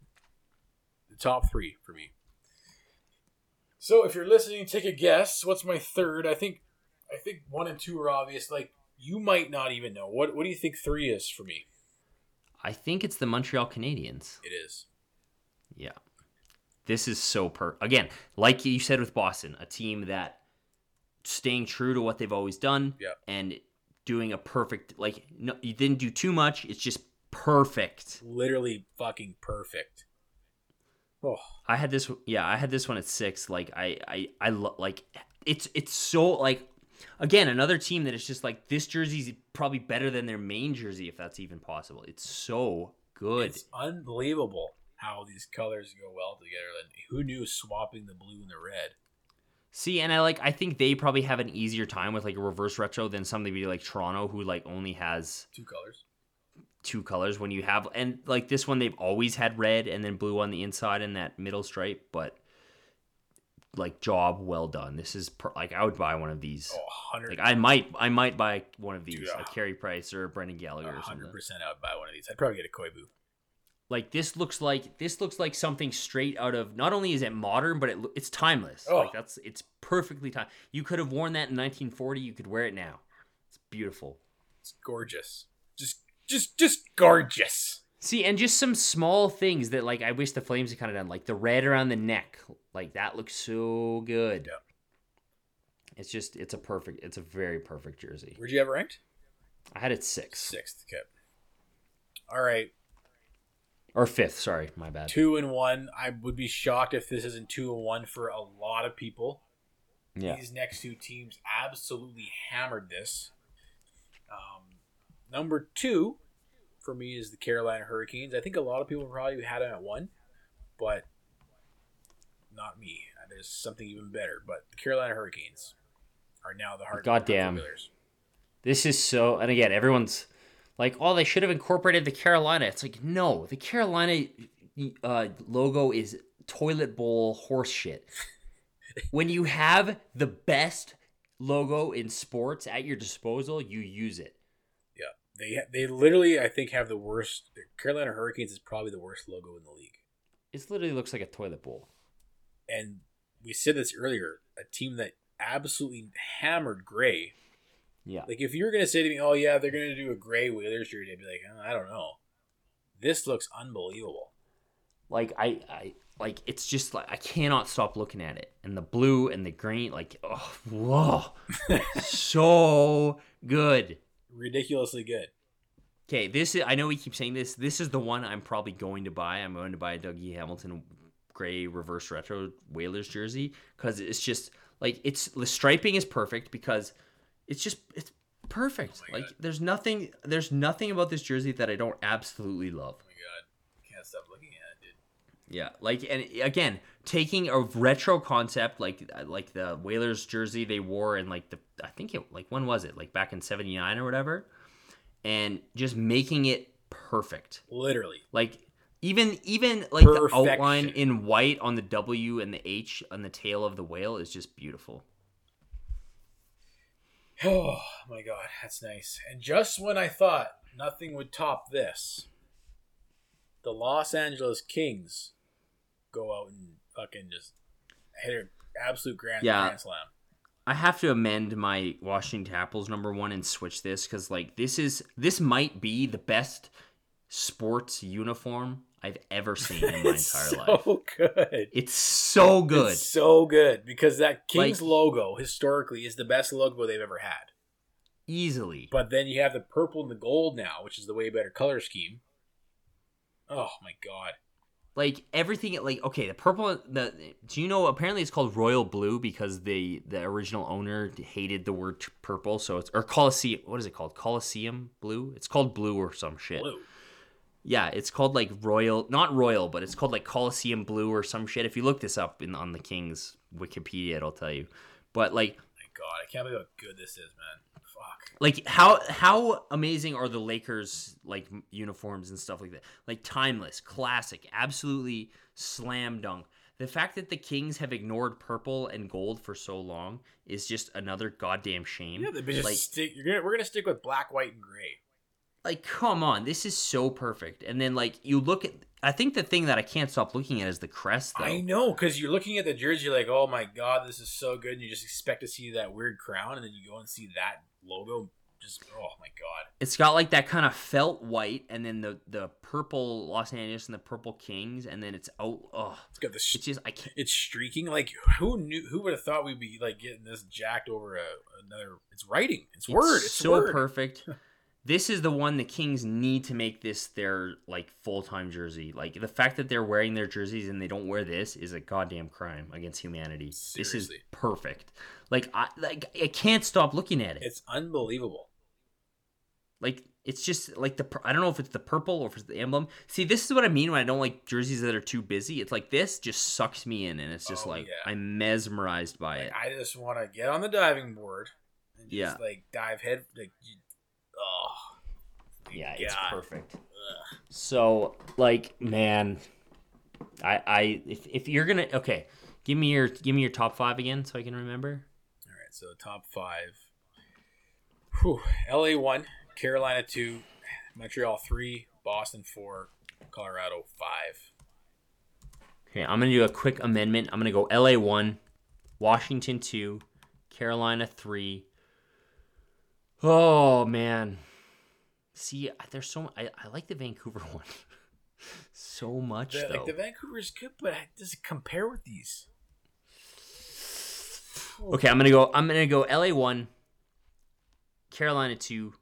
D: the top three for me. So if you're listening take a guess. What's my third? I think i think one and two are obvious. Like you might not even know. What what do you think three is for me?
C: I think it's the Montreal Canadiens.
D: it is.
C: Yeah. This is so per again, like you said with Boston, a team that staying true to what they've always done
D: Yep.
C: and doing a perfect like no you didn't do too much, it's just perfect.
D: literally fucking perfect oh
C: I had this yeah, I had this one at 6 like I I I lo- like it's it's so like Again, another team that is just like this jersey's probably better than their main jersey if that's even possible. It's so good.
D: It's unbelievable how these colors go well together. And who knew swapping the blue and the red?
C: See, and I like I think they probably have an easier time with like a reverse retro than somebody like Toronto who like only has
D: Two colors.
C: two colors when you have and like this one they've always had red and then blue on the inside and that middle stripe, but like job well done. This is per, like I would buy one of these.
D: Oh,
C: Like I might I might buy one of these,
D: Dude,
C: like
D: uh,
C: Carey Price or Brendan Gallagher or something.
D: 100% I would buy one of these. I'd probably get a Koivu.
C: Like this looks like this looks like something straight out of. Not only is it modern, but it it's timeless.
D: Oh.
C: Like that's it's perfectly time. You could have worn that in 1940. You could wear it now. It's beautiful.
D: It's gorgeous. Just, just, just gorgeous.
C: See, and just some small things that like I wish the Flames had kind of done, like the red around the neck. Like that looks so good.
D: Yeah.
C: It's just it's a perfect. It's a very perfect jersey.
D: Where'd you have it ranked?
C: I had it sixth.
D: Sixth, Okay. All right.
C: Or fifth. Sorry, my bad.
D: Two and one. I would be shocked if this isn't two and one for a lot of people.
C: Yeah.
D: These next two teams absolutely hammered this. Um, number two for me is the Carolina Hurricanes. I think a lot of people probably had them at one, but not me. There's something even better. But the Carolina Hurricanes are now the Hart-
C: Goddamn. This is so, and again, everyone's like, "Oh, they should have incorporated the Carolina." It's like, no, the Carolina uh, logo is toilet bowl horse shit. when you have the best logo in sports at your disposal, you use it.
D: Yeah, they they literally I think have the worst. The Carolina Hurricanes is probably the worst logo in the league.
C: It literally looks like a toilet bowl.
D: And we said this earlier. A team that absolutely hammered Gray.
C: Yeah,
D: Like if you were gonna say to me, "Oh yeah, they're gonna do a Gray Whalers jersey," I'd be like, oh, "I don't know." This looks unbelievable.
C: like I, I, like it's just like I cannot stop looking at it, and the blue and the green, like, oh, whoa, so good.
D: Ridiculously good.
C: Okay, this is. I know we keep saying this. This is the one I'm probably going to buy. I'm going to buy a Dougie Hamilton gray reverse retro Whalers jersey because it's just like it's the striping is perfect because it's just it's perfect.
D: Oh
C: like
D: God.
C: there's nothing there's nothing about this jersey that I don't absolutely love.
D: Oh my god, can't stop looking at it, dude.
C: Yeah, like and again, taking a retro concept like like the Whalers jersey they wore in like the I think it like when was it like back in '79 or whatever, and just making it perfect.
D: Literally.
C: Like even even like the outline in white on the W and the H on the tail of the whale is just beautiful.
D: Oh my god, that's nice. And just when I thought nothing would top this, the Los Angeles Kings go out and fucking just hit an absolute grand,
C: Yeah.
D: grand slam.
C: I have to amend my Washington Capitals number one and switch this because like this is this might be the best sports uniform I've ever seen in my entire
D: so
C: life.
D: good.
C: It's so good.
D: It's so good because that Kings
C: Like-
D: logo historically is the best logo they've ever had.
C: Easily.
D: But then you have the purple and the gold now, which is the way better color scheme. Oh my god.
C: like everything like okay the purple the do you know apparently it's called royal blue because the the original owner hated the word purple so it's or coliseum what is it called coliseum blue it's called blue or some shit
D: Blue.
C: Yeah it's called like royal not royal but it's called like coliseum blue or some shit if you look this up in on the king's wikipedia it'll tell you but like
D: My god, I can't believe how good this is, man. Fuck.
C: like how how amazing are the Lakers like uniforms and stuff like that? Like timeless, classic, absolutely slam dunk. The fact that the Kings have ignored purple and gold for so long is just another goddamn shame.
D: Yeah, they just
C: like
D: stick. You're gonna, we're gonna stick with black, white, and gray.
C: Like come on, this is so perfect. And then like you look at I think the thing that I can't stop looking at is the crest though.
D: I know, because you're looking at the jersey, you're like, oh my god, this is so good. And you just expect to see that weird crown, and then you go and see that logo. Just, oh my god.
C: It's got like that kind of felt white and then the the purple Los Angeles and the purple Kings and then it's out oh
D: It's got the.
C: it's just I can't
D: it's streaking. Like, who knew? Who would have thought we'd be like getting this jacked over a, another? It's writing. It's word. It's
C: so
D: word.
C: perfect. this is the one the Kings need to make this their like full time jersey. Like the fact that they're wearing their jerseys and they don't wear this is a goddamn crime against humanity. This is perfect. Like I like I can't stop looking at it.
D: It's unbelievable.
C: Like it's just like the I don't know if it's the purple or if it's the emblem. See, this is what I mean when I don't like jerseys that are too busy. It's like this just sucks me in, and it's just
D: Oh,
C: like
D: yeah.
C: I'm mesmerized by it.
D: I just want to get on the diving board and just
C: Yeah.
D: like dive head. Like, oh,
C: Yeah, it's
D: God.
C: perfect. So, like, man, I, I, if, if you're gonna, okay, give me your, give me your top five again, so I can remember.
D: All right, so top five. Whew. LA one, Carolina two, Montreal three, Boston four, Colorado five.
C: Okay, I'm gonna do a quick amendment. I'm gonna go L.A. one, Washington two, Carolina three. Oh man, see, there's so I, I like the Vancouver one so much
D: The,
C: though.
D: like the Vancouver's good, but does it compare with these?
C: Okay, I'm gonna go. I'm gonna go. LA one, Carolina two,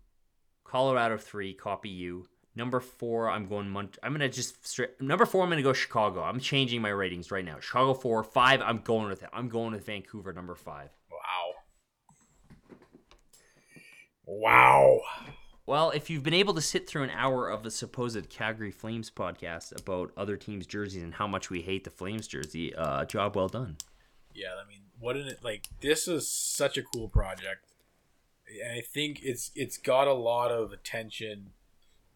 C: Colorado three. Copy you. Number four, I'm going. I'm gonna just straight. Number four, I'm gonna go Chicago. I'm changing my ratings right now. Chicago four, five. I'm going with it. I'm going with Vancouver. Number five.
D: Wow. Wow.
C: Well, if you've been able to sit through an hour of the supposed Calgary Flames podcast about other teams' jerseys and how much we hate the Flames jersey, uh, job well done.
D: Yeah, I mean, what an like? This is such a cool project, and I think it's it's got a lot of attention,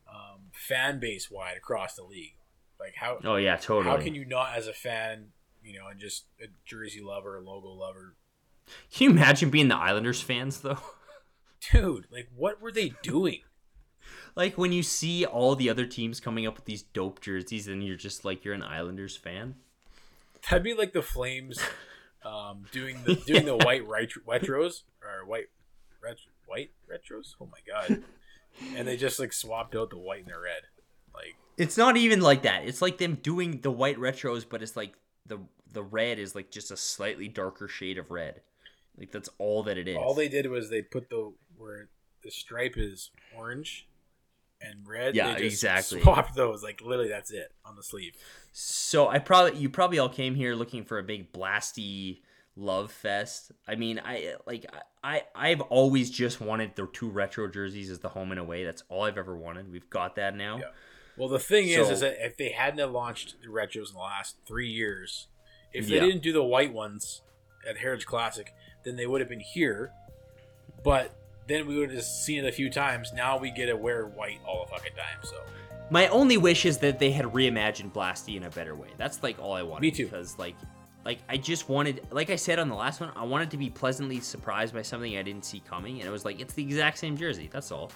D: um, fan base wide across the league. Like how
C: Oh yeah, totally.
D: how can you not as a fan, you know, and just a jersey lover, a logo lover,
C: Can you imagine being the Islanders fans though?
D: dude? Like, what were they doing?
C: Like when you see all the other teams coming up with these dope jerseys, and you're just like you're an Islanders fan.
D: That'd be like the Flames, um, doing the doing the white retro, retros or white ret, white retros. Oh my god! And they just like swapped out the white and the red. Like
C: It's not even like that. It's like them doing the white retros, but it's like the the red is like just a slightly darker shade of red. Like that's all that it is.
D: all they did was they put the where the stripe is orange and red.
C: Yeah,
D: they just
C: exactly.
D: Swapped those. Like literally, that's it on the sleeve.
C: So I probably you probably all came here looking for a big blasty love fest. I mean, I like I I've always just wanted the two retro jerseys as the home and away. That's all I've ever wanted. We've got that now.
D: Yeah. Well, the thing is,
C: So-
D: is that if they hadn't launched the retros in the last three years, if they
C: Yeah.
D: didn't do the white ones at Heritage Classic, then they would have been here. But then we would have just seen it a few times. Now we get to wear white all the fucking time. So
C: My only wish is that they had reimagined Blasty in a better way. That's like all I wanted.
D: Me too.
C: Because like, like I just wanted, like I said on the last one, I wanted to be pleasantly surprised by something I didn't see coming, and it was like it's the exact same jersey. That's all.